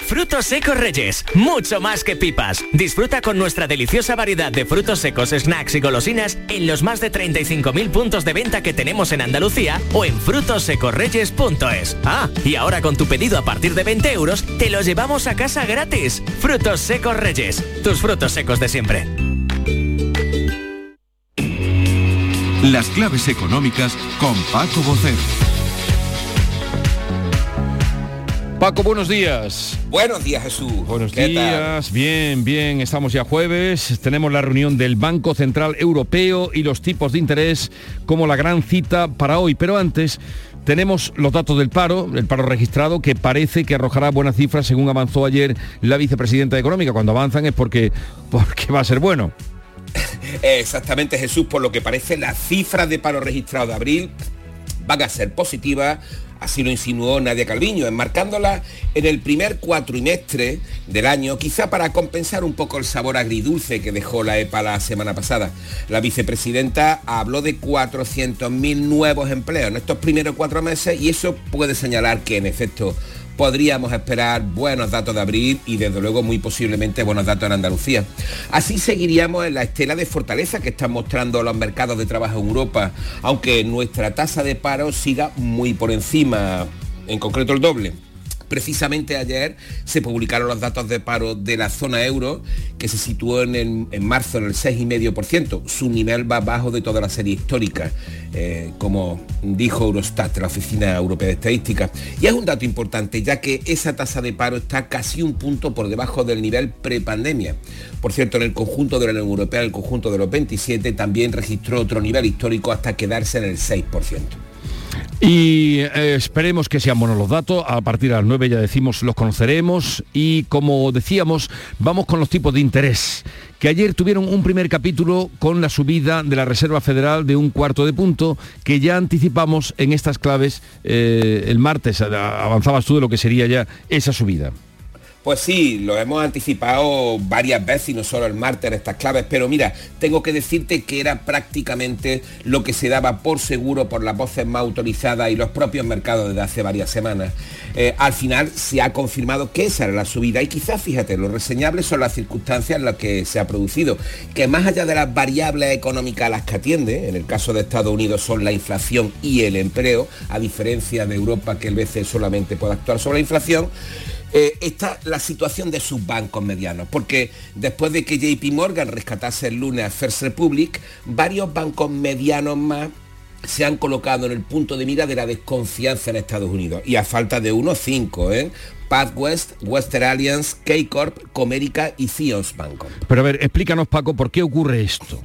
Frutos secos Reyes, mucho más que pipas. Disfruta con nuestra deliciosa variedad de frutos secos, snacks y golosinas en los más de 35.000 puntos de venta que tenemos en Andalucía o en frutosecorreyes.es. Ah, y ahora con tu pedido a partir de 20 euros, te los llevamos a casa gratis. Frutos secos Reyes, tus frutos secos de siempre. Las claves económicas con Paco Bocero. Paco, buenos días. Buenos días, Jesús. Buenos ¿Qué tal? días, bien, bien, estamos ya jueves, tenemos la reunión del Banco Central Europeo y los tipos de interés como la gran cita para hoy, pero antes tenemos los datos del paro, el paro registrado, que parece que arrojará buenas cifras según avanzó ayer la vicepresidenta económica. Cuando avanzan es porque, porque va a ser bueno. [LAUGHS] Exactamente, Jesús, por lo que parece las cifras de paro registrado de abril van a ser positivas Así lo insinuó Nadia Calviño, enmarcándola en el primer cuatrimestre del año, quizá para compensar un poco el sabor agridulce que dejó la EPA la semana pasada. La vicepresidenta habló de 400.000 nuevos empleos en estos primeros cuatro meses y eso puede señalar que en efecto podríamos esperar buenos datos de abril y desde luego muy posiblemente buenos datos en Andalucía. Así seguiríamos en la estela de fortaleza que están mostrando los mercados de trabajo en Europa, aunque nuestra tasa de paro siga muy por encima, en concreto el doble. Precisamente ayer se publicaron los datos de paro de la zona euro, que se situó en, marzo en el 6,5%. Su nivel va bajo de toda la serie histórica, eh, como dijo Eurostat, la Oficina Europea de Estadística. Y es un dato importante, ya que esa tasa de paro está casi un punto por debajo del nivel prepandemia. Por cierto, en el conjunto de la Unión Europea, el conjunto de los 27, también registró otro nivel histórico hasta quedarse en el 6%. Y eh, esperemos que sean buenos los datos. A partir de las 9 ya decimos los conoceremos. Y como decíamos, vamos con los tipos de interés. Que ayer tuvieron un primer capítulo con la subida de la Reserva Federal de un cuarto de punto, que ya anticipamos en estas claves eh, el martes. Avanzabas tú de lo que sería ya esa subida. Pues sí, lo hemos anticipado varias veces y no solo el martes estas claves, pero mira, tengo que decirte que era prácticamente lo que se daba por seguro por las voces más autorizadas y los propios mercados desde hace varias semanas. Eh, al final se ha confirmado que esa era la subida y quizás, fíjate, lo reseñable son las circunstancias en las que se ha producido, que más allá de las variables económicas a las que atiende, en el caso de Estados Unidos son la inflación y el empleo, a diferencia de Europa que el BCE solamente puede actuar sobre la inflación, eh, está la situación de sus bancos medianos, porque después de que JP Morgan rescatase el lunes a First Republic, varios bancos medianos más se han colocado en el punto de mira de la desconfianza en Estados Unidos. Y a falta de uno, cinco, ¿eh? PathWest, Western Alliance, K-Corp, Comerica y Zions Banco. Pero a ver, explícanos Paco, ¿por qué ocurre esto?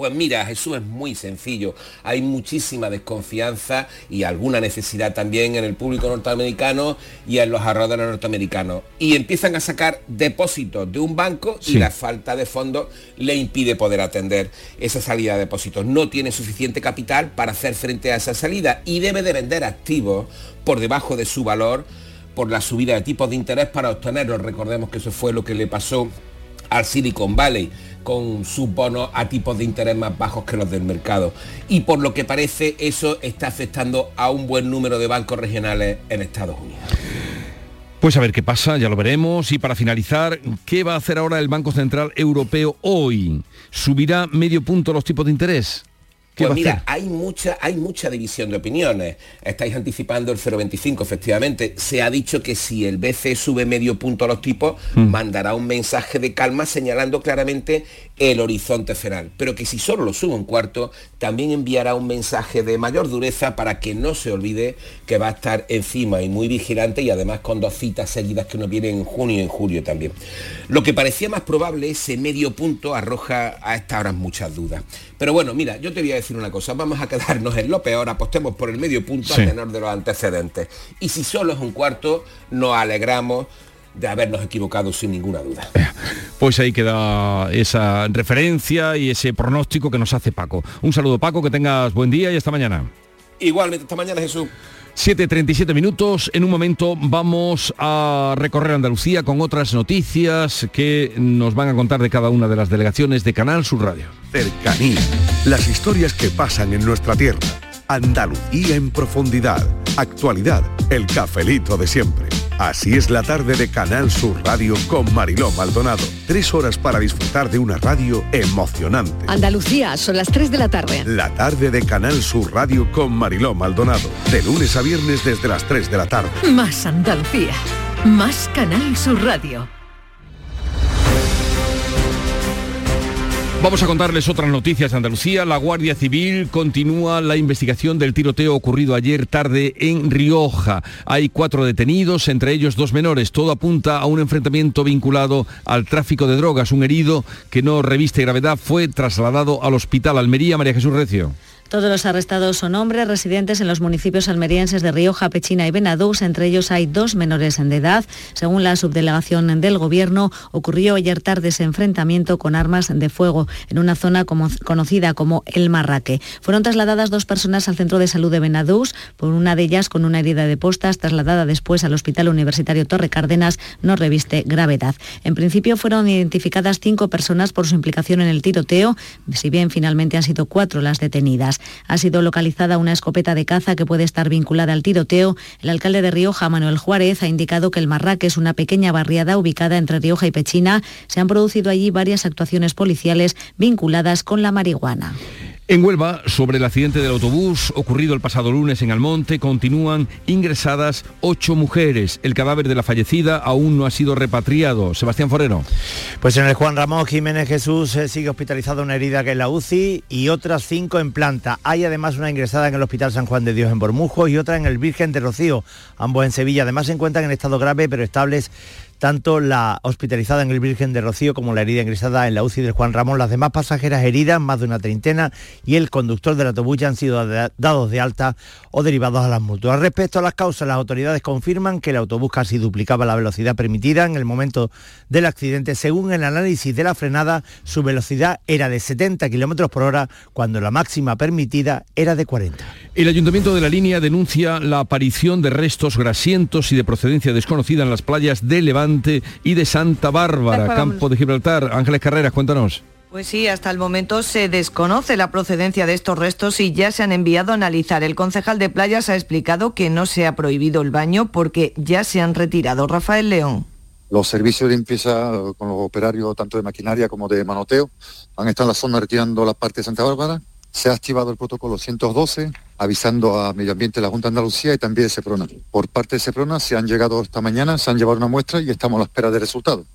Pues mira, Jesús es muy sencillo. Hay muchísima desconfianza y alguna necesidad también en el público norteamericano y en los ahorradores norteamericanos. Y empiezan a sacar depósitos de un banco y la falta de fondos le impide poder atender esa salida de depósitos. No tiene suficiente capital para hacer frente a esa salida y debe de vender activos por debajo de su valor por la subida de tipos de interés para obtenerlos. Recordemos que eso fue lo que le pasó al Silicon Valley con sus bonos a tipos de interés más bajos que los del mercado. Y por lo que parece eso está afectando a un buen número de bancos regionales en Estados Unidos. Pues a ver qué pasa, ya lo veremos. Y para finalizar, ¿qué va a hacer ahora el Banco Central Europeo hoy? ¿Subirá medio punto los tipos de interés? Pues mira, hay mucha, hay mucha división de opiniones. Estáis anticipando el 0,25, efectivamente. Se ha dicho que si el BCE sube medio punto a los tipos, mm. mandará un mensaje de calma señalando claramente el horizonte final. Pero que si solo lo sube un cuarto, también enviará un mensaje de mayor dureza para que no se olvide que va a estar encima y muy vigilante y además con dos citas seguidas que nos vienen en junio y en julio también. Lo que parecía más probable, ese medio punto, arroja a estas horas muchas dudas. Pero bueno, mira, yo te voy a decir una cosa, vamos a quedarnos en lo peor, apostemos por el medio punto a tenor de los antecedentes. Y si solo es un cuarto, nos alegramos de habernos equivocado sin ninguna duda. Pues ahí queda esa referencia y ese pronóstico que nos hace Paco. Un saludo Paco, que tengas buen día y hasta mañana. Igualmente, hasta mañana Jesús. 7.37 minutos. En un momento vamos a recorrer Andalucía con otras noticias que nos van a contar de cada una de las delegaciones de Canal Sur Radio. Cercanía. Las historias que pasan en nuestra tierra. Andalucía en profundidad. Actualidad. El cafelito de siempre. Así es la tarde de Canal Sur Radio con Mariló Maldonado. Tres horas para disfrutar de una radio emocionante. Andalucía, son las 3 de la tarde. La tarde de Canal Sur Radio con Mariló Maldonado. De lunes a viernes desde las 3 de la tarde. Más Andalucía. Más Canal Sur Radio. Vamos a contarles otras noticias de Andalucía. La Guardia Civil continúa la investigación del tiroteo ocurrido ayer tarde en Rioja. Hay cuatro detenidos, entre ellos dos menores. Todo apunta a un enfrentamiento vinculado al tráfico de drogas. Un herido que no reviste gravedad fue trasladado al hospital Almería María Jesús Recio. Todos los arrestados son hombres residentes en los municipios almerienses de Rioja, Pechina y Benadús. Entre ellos hay dos menores de edad. Según la subdelegación del Gobierno, ocurrió ayer tarde ese enfrentamiento con armas de fuego en una zona conocida como El Marraque. Fueron trasladadas dos personas al centro de salud de Benadús, por una de ellas con una herida de postas, trasladada después al Hospital Universitario Torre Cárdenas, no reviste gravedad. En principio fueron identificadas cinco personas por su implicación en el tiroteo, si bien finalmente han sido cuatro las detenidas. Ha sido localizada una escopeta de caza que puede estar vinculada al tiroteo. El alcalde de Rioja, Manuel Juárez, ha indicado que el Marraque es una pequeña barriada ubicada entre Rioja y Pechina. Se han producido allí varias actuaciones policiales vinculadas con la marihuana. En Huelva, sobre el accidente del autobús ocurrido el pasado lunes en Almonte, continúan ingresadas ocho mujeres. El cadáver de la fallecida aún no ha sido repatriado. Sebastián Forero. Pues en el Juan Ramón Jiménez Jesús eh, sigue hospitalizada una herida que es la UCI y otras cinco en planta. Hay además una ingresada en el Hospital San Juan de Dios en Bormujo y otra en el Virgen de Rocío, ambos en Sevilla. Además se encuentran en estado grave pero estables tanto la hospitalizada en el Virgen de Rocío como la herida ingresada en la UCI del Juan Ramón. Las demás pasajeras heridas, más de una treintena, y el conductor del autobús ya han sido dados de alta o derivados a las mutuas. Respecto a las causas, las autoridades confirman que el autobús casi duplicaba la velocidad permitida en el momento del accidente. Según el análisis de la frenada, su velocidad era de 70 km por hora cuando la máxima permitida era de 40. El Ayuntamiento de la Línea denuncia la aparición de restos grasientos y de procedencia desconocida en las playas de Levante y de Santa Bárbara, campo de Gibraltar. Ángeles Carreras, cuéntanos. Pues sí, hasta el momento se desconoce la procedencia de estos restos y ya se han enviado a analizar. El concejal de playas ha explicado que no se ha prohibido el baño porque ya se han retirado. Rafael León. Los servicios de limpieza con los operarios tanto de maquinaria como de manoteo han estado en la zona retirando la parte de Santa Bárbara. Se ha activado el protocolo 112 avisando a Medio Ambiente de la Junta de Andalucía y también de Seprona. Por parte de Seprona se han llegado esta mañana, se han llevado una muestra y estamos a la espera de resultados.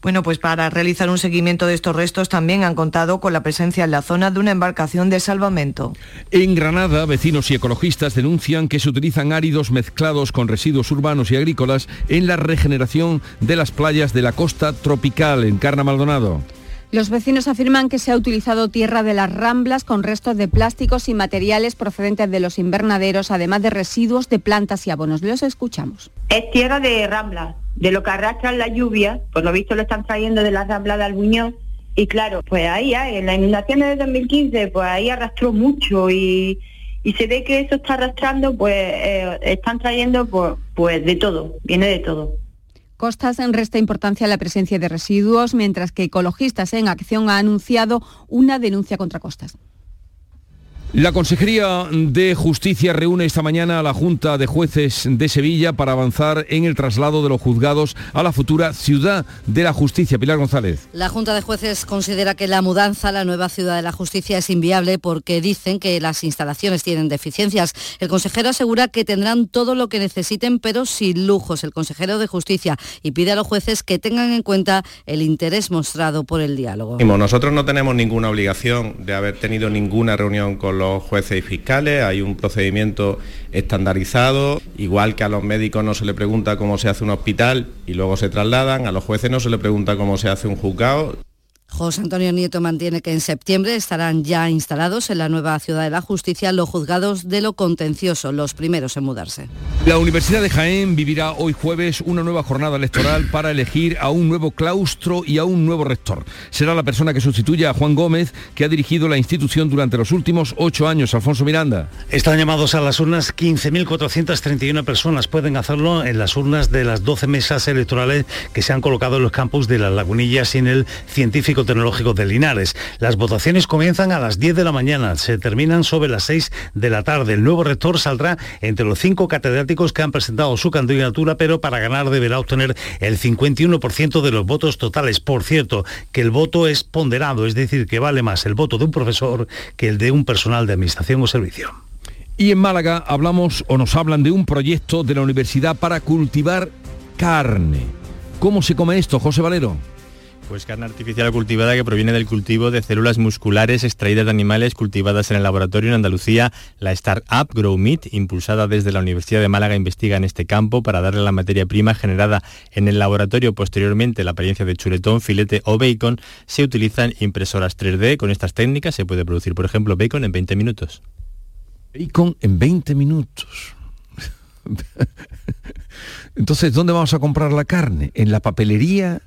Bueno, pues para realizar un seguimiento de estos restos también han contado con la presencia en la zona de una embarcación de salvamento. En Granada, vecinos y ecologistas denuncian que se utilizan áridos mezclados con residuos urbanos y agrícolas en la regeneración de las playas de la costa tropical en Carna Maldonado. Los vecinos afirman que se ha utilizado tierra de las ramblas con restos de plásticos y materiales procedentes de los invernaderos, además de residuos de plantas y abonos. Los escuchamos. Es tierra de ramblas, de lo que arrastran la lluvia, por lo visto lo están trayendo de las ramblas de Albuñón. Y claro, pues ahí, en las inundaciones de 2015, pues ahí arrastró mucho y, se ve que eso está arrastrando, pues eh, están trayendo pues, pues de todo, viene de todo. Costas resta importancia a la presencia de residuos, mientras que Ecologistas en Acción ha anunciado una denuncia contra Costas. La Consejería de Justicia reúne esta mañana a la Junta de Jueces de Sevilla para avanzar en el traslado de los juzgados a la futura Ciudad de la Justicia. Pilar González. La Junta de Jueces considera que la mudanza a la nueva Ciudad de la Justicia es inviable porque dicen que las instalaciones tienen deficiencias. El consejero asegura que tendrán todo lo que necesiten, pero sin lujos. El consejero de Justicia y pide a los jueces que tengan en cuenta el interés mostrado por el diálogo. Nosotros no tenemos ninguna obligación de haber tenido ninguna reunión con los jueces y fiscales, hay un procedimiento estandarizado, igual que a los médicos no se le pregunta cómo se hace un hospital y luego se trasladan, a los jueces no se le pregunta cómo se hace un juzgado. José Antonio Nieto mantiene que en septiembre estarán ya instalados en la nueva ciudad de la justicia los juzgados de lo contencioso, los primeros en mudarse. La Universidad de Jaén vivirá hoy jueves una nueva jornada electoral para elegir a un nuevo claustro y a un nuevo rector. Será la persona que sustituya a Juan Gómez, que ha dirigido la institución durante los últimos ocho años. Alfonso Miranda. Están llamados a las urnas 15.431 personas. Pueden hacerlo en las urnas de las 12 mesas electorales que se han colocado en los campus de las Lagunillas y en el científico Tecnológico de Linares. Las votaciones comienzan a las 10 de la mañana, se terminan sobre las 6 de la tarde. El nuevo rector saldrá entre los cinco catedráticos que han presentado su candidatura, pero para ganar deberá obtener el 51% de los votos totales. Por cierto, que el voto es ponderado, es decir, que vale más el voto de un profesor que el de un personal de administración o servicio. Y en Málaga hablamos o nos hablan de un proyecto de la universidad para cultivar carne. ¿Cómo se come esto, José Valero? Pues carne artificial cultivada que proviene del cultivo de células musculares extraídas de animales cultivadas en el laboratorio en Andalucía. La startup Grow Meat, impulsada desde la Universidad de Málaga, investiga en este campo para darle la materia prima generada en el laboratorio posteriormente la apariencia de chuletón, filete o bacon. Se utilizan impresoras 3D. Con estas técnicas se puede producir, por ejemplo, bacon en 20 minutos. Bacon en 20 minutos. [LAUGHS] Entonces, ¿dónde vamos a comprar la carne? ¿En la papelería?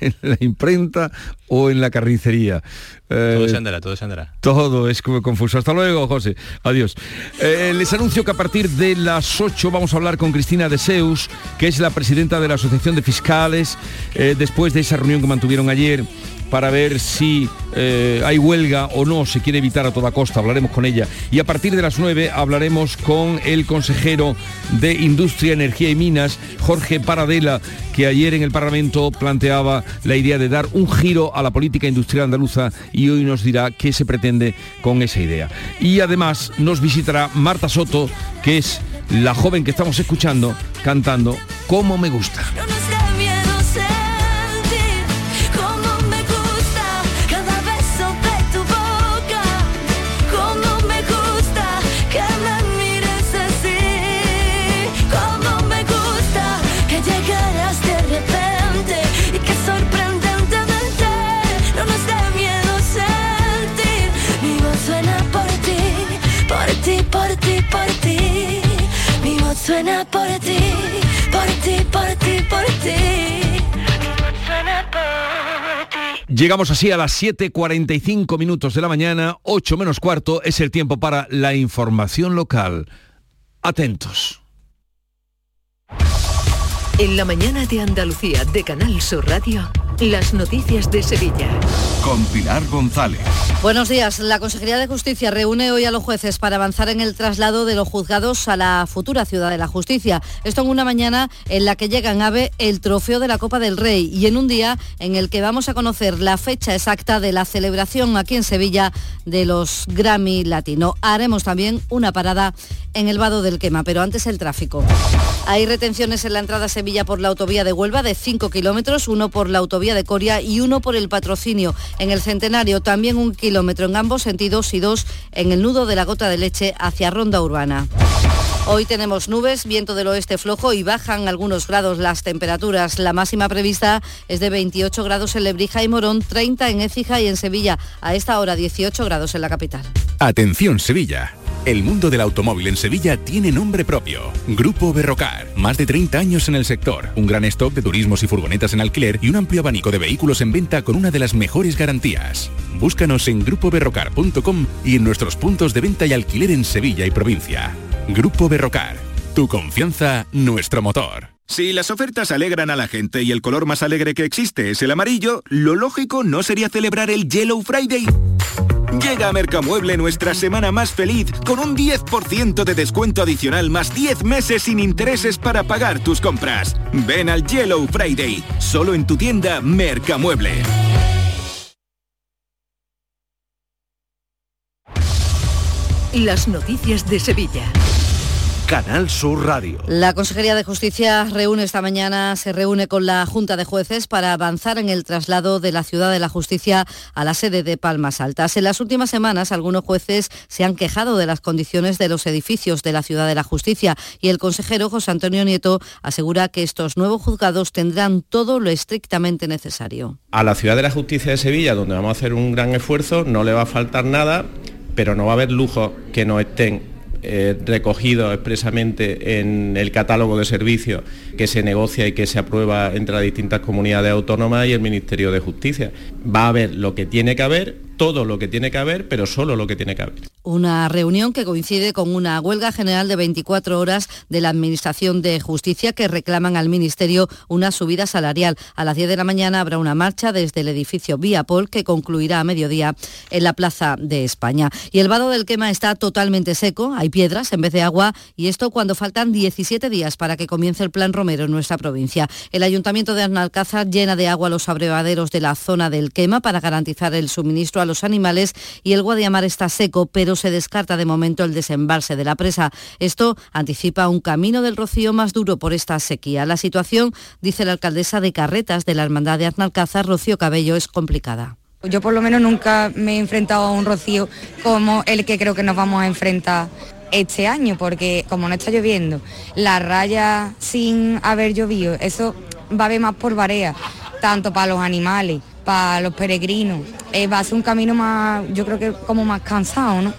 En la imprenta o en la carnicería. todo Eh, se andará, todo se andará. todo es como confuso. Hasta luego, José. Adiós. Eh, les anuncio que a partir de las 8 vamos a hablar con Cristina de Seus, que es la presidenta de la Asociación de Fiscales, eh, después de esa reunión que mantuvieron ayer para ver si eh, hay huelga o no, se quiere evitar a toda costa, hablaremos con ella. Y a partir de las 9 hablaremos con el consejero de Industria, Energía y Minas, Jorge Paradela, que ayer en el Parlamento planteaba la idea de dar un giro a la política industrial andaluza y hoy nos dirá qué se pretende con esa idea. Y además nos visitará Marta Soto, que es la joven que estamos escuchando cantando Como me gusta. Suena por ti, por ti, por ti, por ti. Suena por ti. Llegamos así a las 7.45 minutos de la mañana, 8 menos cuarto, es el tiempo para la información local. Atentos. En la mañana de Andalucía de Canal Sur Radio, las noticias de Sevilla. Con Pilar González. Buenos días. La Consejería de Justicia reúne hoy a los jueces para avanzar en el traslado de los juzgados a la futura ciudad de la justicia. Esto en una mañana en la que llega en AVE el trofeo de la Copa del Rey y en un día en el que vamos a conocer la fecha exacta de la celebración aquí en Sevilla de los Grammy Latino. Haremos también una parada en el Vado del Quema, pero antes el tráfico. Hay retenciones en la entrada a Sevilla por la autovía de Huelva de 5 kilómetros, uno por la autovía de Coria y uno por el patrocinio. En el Centenario también un kilómetro en ambos sentidos y dos en el nudo de la gota de leche hacia Ronda Urbana. Hoy tenemos nubes, viento del oeste flojo y bajan algunos grados las temperaturas. La máxima prevista es de 28 grados en Lebrija y Morón, 30 en Écija y en Sevilla. A esta hora 18 grados en la capital. Atención Sevilla. El mundo del automóvil en Sevilla tiene nombre propio. Grupo Berrocar. Más de 30 años en el sector. Un gran stock de turismos y furgonetas en alquiler y un amplio abanico de vehículos en venta con una de las mejores garantías. Búscanos en grupoberrocar.com y en nuestros puntos de venta y alquiler en Sevilla y provincia. Grupo Berrocar. Tu confianza, nuestro motor. Si las ofertas alegran a la gente y el color más alegre que existe es el amarillo, lo lógico no sería celebrar el Yellow Friday. Llega a Mercamueble nuestra semana más feliz con un 10% de descuento adicional más 10 meses sin intereses para pagar tus compras. Ven al Yellow Friday, solo en tu tienda Mercamueble. Las noticias de Sevilla. Canal Sur Radio. La Consejería de Justicia reúne esta mañana, se reúne con la Junta de Jueces para avanzar en el traslado de la Ciudad de la Justicia a la sede de Palmas Altas. En las últimas semanas, algunos jueces se han quejado de las condiciones de los edificios de la Ciudad de la Justicia y el consejero José Antonio Nieto asegura que estos nuevos juzgados tendrán todo lo estrictamente necesario. A la Ciudad de la Justicia de Sevilla, donde vamos a hacer un gran esfuerzo, no le va a faltar nada, pero no va a haber lujos que no estén eh, recogidos expresamente en el catálogo de servicios que se negocia y que se aprueba entre las distintas comunidades autónomas y el Ministerio de Justicia. Va a haber lo que tiene que haber, todo lo que tiene que haber, pero solo lo que tiene que haber. Una reunión que coincide con una huelga general de 24 horas de la Administración de Justicia que reclaman al Ministerio una subida salarial. A las 10 de la mañana habrá una marcha desde el edificio Viapol que concluirá a mediodía en la Plaza de España. Y el vado del quema está totalmente seco, hay piedras en vez de agua y esto cuando faltan 17 días para que comience el Plan Romero en nuestra provincia. El Ayuntamiento de Arnalcázar llena de agua los abrevaderos de la zona del quema para garantizar el suministro a los animales y el Guadiamar está seco, pero se descarta de momento el desembalse de la presa. Esto anticipa un camino del rocío más duro por esta sequía. La situación, dice la alcaldesa de Carretas de la Hermandad de Arnalcázar, Rocío Cabello, es complicada. Yo por lo menos nunca me he enfrentado a un rocío como el que creo que nos vamos a enfrentar este año, porque como no está lloviendo, la raya sin haber llovido, eso va a haber más por barea, tanto para los animales, para los peregrinos. Eh, va a ser un camino más, yo creo que como más cansado, ¿no?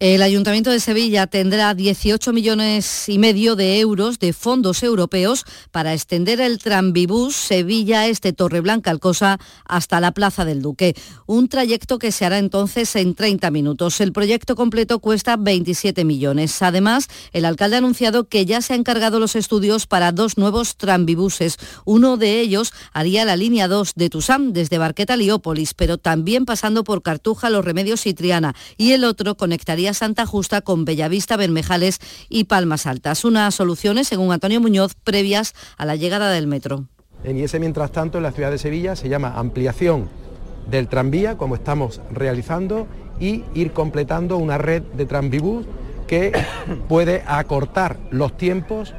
El Ayuntamiento de Sevilla tendrá 18 millones y medio de euros de fondos europeos para extender el tranvibús Sevilla Este Torreblanca Alcosa hasta la Plaza del Duque. Un trayecto que se hará entonces en 30 minutos. El proyecto completo cuesta 27 millones. Además, el alcalde ha anunciado que ya se han encargado los estudios para dos nuevos tranvibuses. Uno de ellos haría la línea 2 de Tusam desde Barqueta Liópolis, pero también pasando por Cartuja, Los Remedios y Triana. Y el otro conectaría Santa Justa con Bellavista, Bermejales y Palmas Altas. Unas soluciones, según Antonio Muñoz, previas a la llegada del metro. En ese mientras tanto en la ciudad de Sevilla se llama ampliación del tranvía, como estamos realizando, y ir completando una red de tranvibús que [COUGHS] puede acortar los tiempos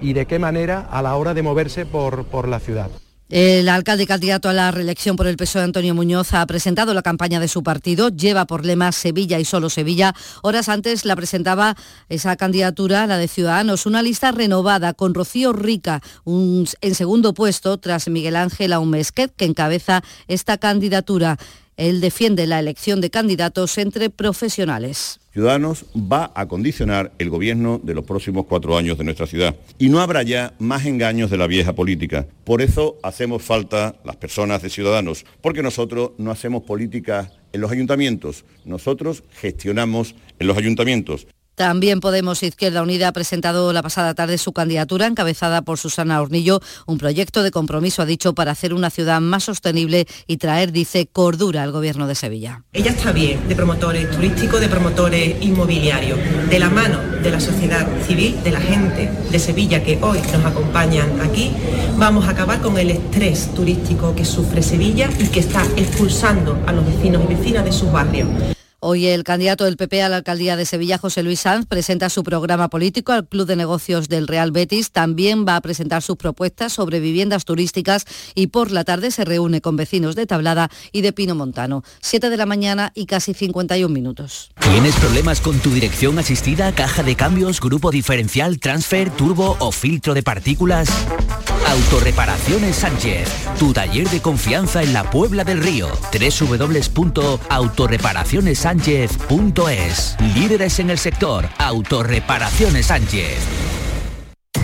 y de qué manera a la hora de moverse por, por la ciudad. El alcalde candidato a la reelección por el PSOE, Antonio Muñoz, ha presentado la campaña de su partido. Lleva por lema Sevilla y solo Sevilla. Horas antes la presentaba esa candidatura, la de Ciudadanos, una lista renovada con Rocío Rica en segundo puesto tras Miguel Ángel Aumesquet, que encabeza esta candidatura. Él defiende la elección de candidatos entre profesionales. Ciudadanos va a condicionar el gobierno de los próximos cuatro años de nuestra ciudad. Y no habrá ya más engaños de la vieja política. Por eso hacemos falta las personas de Ciudadanos, porque nosotros no hacemos política en los ayuntamientos, nosotros gestionamos en los ayuntamientos. También Podemos Izquierda Unida ha presentado la pasada tarde su candidatura encabezada por Susana Hornillo, un proyecto de compromiso, ha dicho, para hacer una ciudad más sostenible y traer, dice, cordura al gobierno de Sevilla. Ella está bien de promotores turísticos, de promotores inmobiliarios, de la mano de la sociedad civil, de la gente de Sevilla que hoy nos acompañan aquí, vamos a acabar con el estrés turístico que sufre Sevilla y que está expulsando a los vecinos y vecinas de sus barrios. Hoy el candidato del PP a la alcaldía de Sevilla, José Luis Sanz, presenta su programa político al Club de Negocios del Real Betis. También va a presentar sus propuestas sobre viviendas turísticas y por la tarde se reúne con vecinos de Tablada y de Pino Montano. Siete de la mañana y casi 51 minutos. ¿Tienes problemas con tu dirección asistida, caja de cambios, grupo diferencial, transfer, turbo o filtro de partículas? Autorreparaciones Sánchez, tu taller de confianza en la Puebla del Río. www.autorreparacionessánchez.es. Líderes en el sector, Autorreparaciones Sánchez.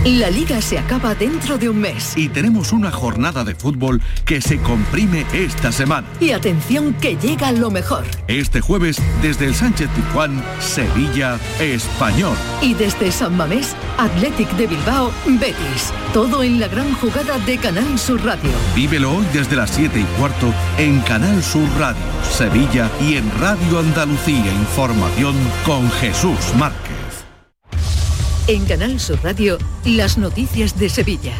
La liga se acaba dentro de un mes. Y tenemos una jornada de fútbol que se comprime esta semana. Y atención que llega lo mejor. Este jueves, desde el Sánchez Pizjuán, Sevilla, Español. Y desde San Mamés, Athletic de Bilbao, Betis. Todo en la gran jugada de Canal Sur Radio. Vívelo hoy desde las 7 y cuarto en Canal Sur Radio, Sevilla y en Radio Andalucía Información con Jesús Márquez. En Canal Sur Radio, las noticias de Sevilla.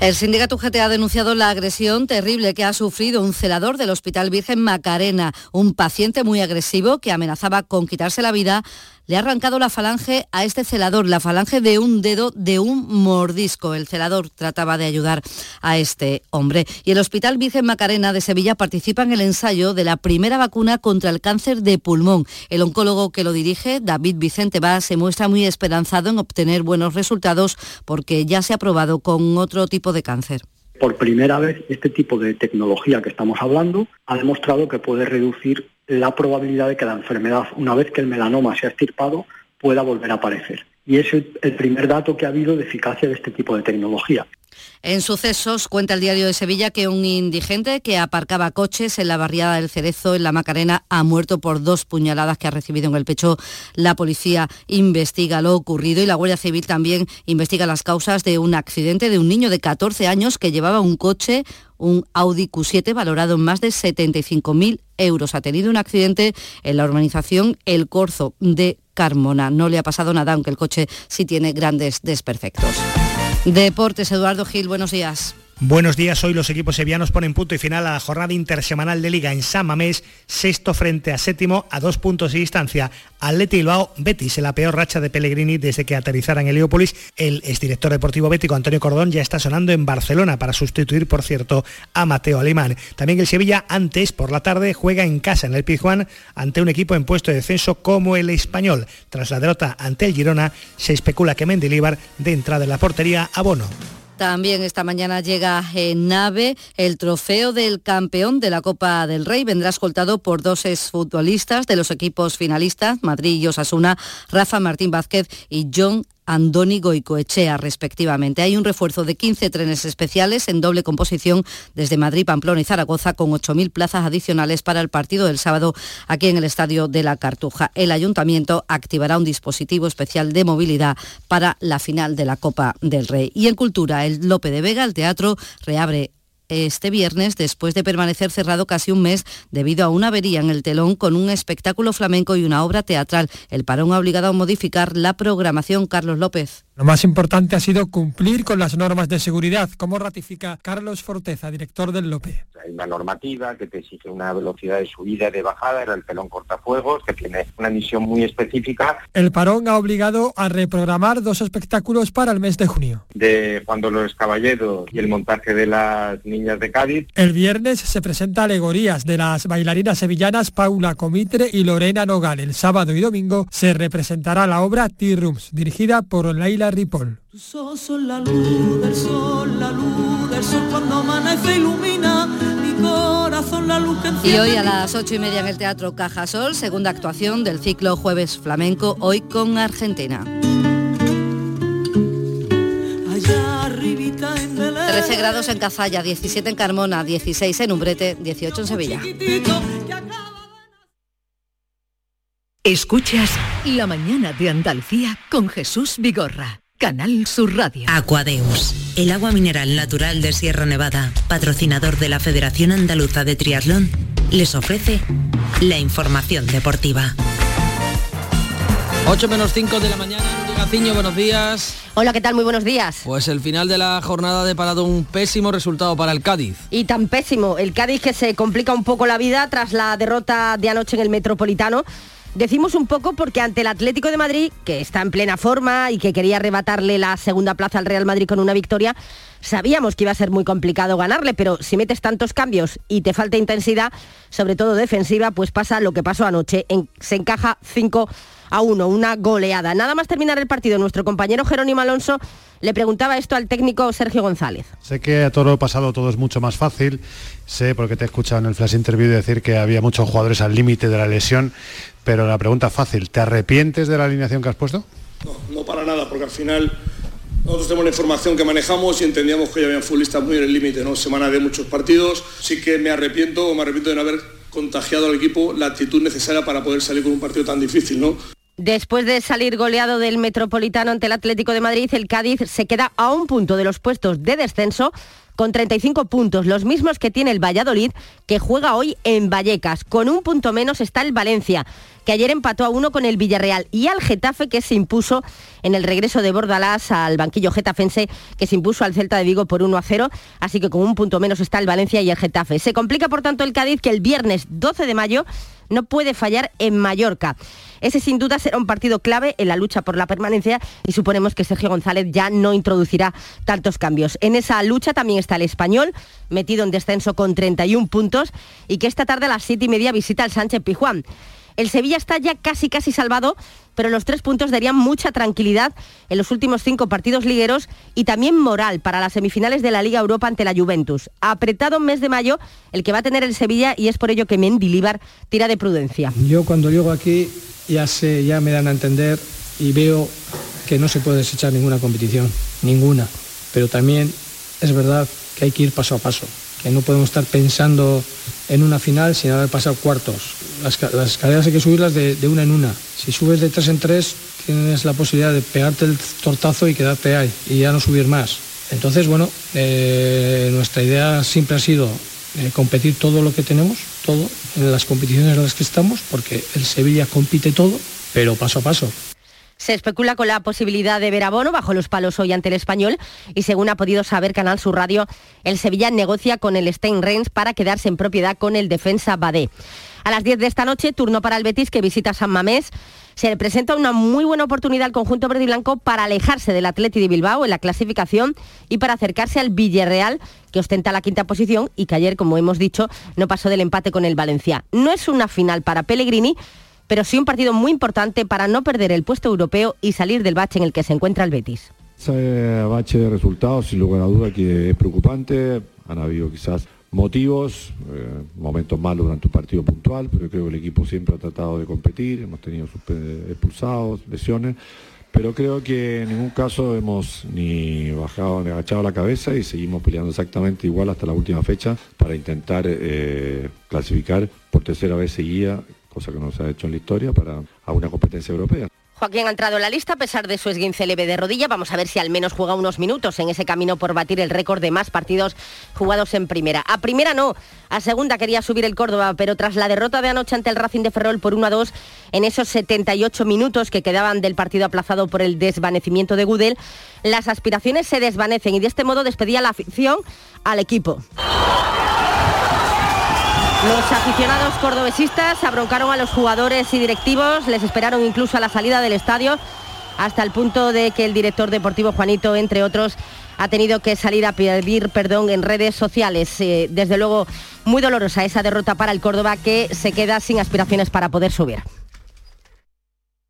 El sindicato UGT ha denunciado la agresión terrible que ha sufrido un celador del Hospital Virgen Macarena. Un paciente muy agresivo que amenazaba con quitarse la vida le ha arrancado la falange a este celador, la falange de un dedo de un mordisco. El celador trataba de ayudar a este hombre. Y el Hospital Virgen Macarena de Sevilla participa en el ensayo de la primera vacuna contra el cáncer de pulmón. El oncólogo que lo dirige, David Vicente Vaz, se muestra muy esperanzado en obtener buenos resultados porque ya se ha probado con otro tipo de cáncer. Por primera vez, este tipo de tecnología que estamos hablando ha demostrado que puede reducir la probabilidad de que la enfermedad, una vez que el melanoma se ha extirpado, pueda volver a aparecer. Y es el, el primer dato que ha habido de eficacia de este tipo de tecnología. En sucesos cuenta el diario de Sevilla que un indigente que aparcaba coches en la barriada del Cerezo en la Macarena ha muerto por dos puñaladas que ha recibido en el pecho. La policía investiga lo ocurrido y la Guardia Civil también investiga las causas de un accidente de un niño de 14 años que llevaba un coche un Audi Q7 valorado en más de 75.000 euros. Ha tenido un accidente en la urbanización El Corzo de Carmona. No le ha pasado nada, aunque el coche sí tiene grandes desperfectos. Deportes, Eduardo Gil, buenos días. Buenos días, hoy los equipos sevillanos ponen punto y final a la jornada intersemanal de Liga en San Mamés, sexto frente a séptimo a dos puntos de distancia. Atleti Bilbao, Betis, en la peor racha de Pellegrini desde que aterrizara en Heliópolis. El exdirector deportivo bético Antonio Cordón ya está sonando en Barcelona para sustituir, por cierto, a Mateo Alemán. También el Sevilla, antes por la tarde, juega en casa en el Pizjuán ante un equipo en puesto de descenso como el español. Tras la derrota ante el Girona, se especula que Mendilibar de entrada en la portería a Bono. También esta mañana llega en nave el trofeo del campeón de la Copa del Rey. Vendrá escoltado por dos exfutbolistas de los equipos finalistas, Madrid y Osasuna, Rafa Martín Vázquez y John Andoni Goicoechea, respectivamente. Hay un refuerzo de 15 trenes especiales en doble composición desde Madrid, Pamplona y Zaragoza, con 8.000 plazas adicionales para el partido del sábado aquí en el Estadio de la Cartuja. El Ayuntamiento activará un dispositivo especial de movilidad para la final de la Copa del Rey. Y en Cultura, el Lope de Vega, el teatro, reabre este viernes después de permanecer cerrado casi un mes debido a una avería en el telón con un espectáculo flamenco y una obra teatral. El parón ha obligado a modificar la programación. Carlos López. Lo más importante ha sido cumplir con las normas de seguridad, como ratifica Carlos Forteza, director del Lope. Hay una normativa que te exige una velocidad de subida y de bajada, era el pelón cortafuegos, que tiene una misión muy específica. El parón ha obligado a reprogramar dos espectáculos para el mes de junio. De Juan Dolores Caballero y el montaje de las niñas de Cádiz. El viernes se presenta alegorías de las bailarinas sevillanas Paula Comitre y Lorena Nogal. El sábado y domingo se representará la obra Tea Rooms, dirigida por Laila Ripoll. Tus ojos son la luz del sol, la luz del sol cuando amanece ilumina mi corazón, la luz que Y hoy a las ocho y media en el Teatro Cajasol, segunda actuación del ciclo Jueves Flamenco, hoy con Argentina. Allá arribita en Belén. 13 grados en Cazalla, 17 en Carmona, 16 en Umbrete, 18 en Sevilla. Escuchas La mañana de Andalucía con Jesús Vigorra, Canal Sur Radio. Aquadeus, el agua mineral natural de Sierra Nevada, patrocinador de la Federación Andaluza de Triatlón, les ofrece la información deportiva. 8 menos 5 de la mañana, Gaciño, buenos días. Hola, ¿qué tal? Muy buenos días. Pues el final de la jornada ha deparado un pésimo resultado para el Cádiz. Y tan pésimo, el Cádiz que se complica un poco la vida tras la derrota de anoche en el Metropolitano. Decimos un poco porque ante el Atlético de Madrid, que está en plena forma y que quería arrebatarle la segunda plaza al Real Madrid con una victoria, sabíamos que iba a ser muy complicado ganarle, pero si metes tantos cambios y te falta intensidad, sobre todo defensiva, pues pasa lo que pasó anoche. En- se encaja 5 a 1, una goleada. Nada más terminar el partido, nuestro compañero Jerónimo Alonso le preguntaba esto al técnico Sergio González. Sé que a toro pasado todo es mucho más fácil, sé porque te he escuchado en el flash interview decir que había muchos jugadores al límite de la lesión, pero la pregunta fácil, ¿te arrepientes de la alineación que has puesto? No para nada, porque al final nosotros tenemos la información que manejamos y entendíamos que ya habían futbolistas muy en el límite, ¿no? Semana de muchos partidos. Sí que me arrepiento, me arrepiento de no haber contagiado al equipo la actitud necesaria para poder salir con un partido tan difícil, ¿no? Después de salir goleado del Metropolitano ante el Atlético de Madrid, el Cádiz se queda a un punto de los puestos de descenso con 35 puntos, los mismos que tiene el Valladolid, que juega hoy en Vallecas. Con un punto menos está el Valencia, que ayer empató a uno con el Villarreal, y al Getafe, que se impuso en el regreso de Bordalás al banquillo getafense, que se impuso al Celta de Vigo por 1 a 0. Así que con un punto menos está el Valencia y el Getafe. Se complica, por tanto, el Cádiz, que el viernes 12 de mayo no puede fallar en Mallorca. Ese sin duda será un partido clave en la lucha por la permanencia y suponemos que Sergio González ya no introducirá tantos cambios. En esa lucha también está el español, metido en descenso con 31 puntos y que esta tarde a las 7 y media visita al Sánchez Pijuán. El Sevilla está ya casi casi salvado, pero los tres puntos darían mucha tranquilidad en los últimos cinco partidos ligueros y también moral para las semifinales de la Liga Europa ante la Juventus. Apretado mes de mayo el que va a tener el Sevilla y es por ello que Mendilibar tira de prudencia. Yo cuando llego aquí ya sé, ya me dan a entender y veo que no se puede desechar ninguna competición, ninguna. Pero también es verdad que hay que ir paso a paso, que no podemos estar pensando en una final sin haber pasado cuartos. Las, ca- las escaleras hay que subirlas de, de una en una. Si subes de tres en tres, tienes la posibilidad de pegarte el tortazo y quedarte ahí y ya no subir más. Entonces, bueno, eh, nuestra idea siempre ha sido eh, competir todo lo que tenemos, todo, en las competiciones en las que estamos, porque el Sevilla compite todo, pero paso a paso. Se especula con la posibilidad de ver a Bono bajo los palos hoy ante el español y según ha podido saber Canal Sur Radio, el Sevilla negocia con el Stein Reims para quedarse en propiedad con el defensa Badé. A las 10 de esta noche, turno para el Betis que visita San Mamés. Se le presenta una muy buena oportunidad al conjunto verde y blanco para alejarse del Atleti de Bilbao en la clasificación y para acercarse al Villarreal, que ostenta la quinta posición y que ayer, como hemos dicho, no pasó del empate con el Valencia. No es una final para Pellegrini, pero sí un partido muy importante para no perder el puesto europeo y salir del bache en el que se encuentra el Betis. Ese bache de resultados, sin lugar a duda, que es preocupante. Han habido quizás motivos, eh, momentos malos durante un partido puntual, pero creo que el equipo siempre ha tratado de competir, hemos tenido expulsados, lesiones, pero creo que en ningún caso hemos ni bajado ni agachado la cabeza y seguimos peleando exactamente igual hasta la última fecha para intentar eh, clasificar por tercera vez seguida, cosa que no se ha hecho en la historia, para a una competencia europea. Joaquín ha entrado en la lista a pesar de su esguince leve de rodilla. Vamos a ver si al menos juega unos minutos en ese camino por batir el récord de más partidos jugados en primera. A primera no, a segunda quería subir el Córdoba, pero tras la derrota de anoche ante el Racing de Ferrol por 1 a 2 en esos 78 minutos que quedaban del partido aplazado por el desvanecimiento de Gudel, las aspiraciones se desvanecen y de este modo despedía la afición al equipo. Los aficionados cordobesistas abroncaron a los jugadores y directivos, les esperaron incluso a la salida del estadio, hasta el punto de que el director deportivo Juanito, entre otros, ha tenido que salir a pedir perdón en redes sociales. Eh, desde luego, muy dolorosa esa derrota para el Córdoba que se queda sin aspiraciones para poder subir.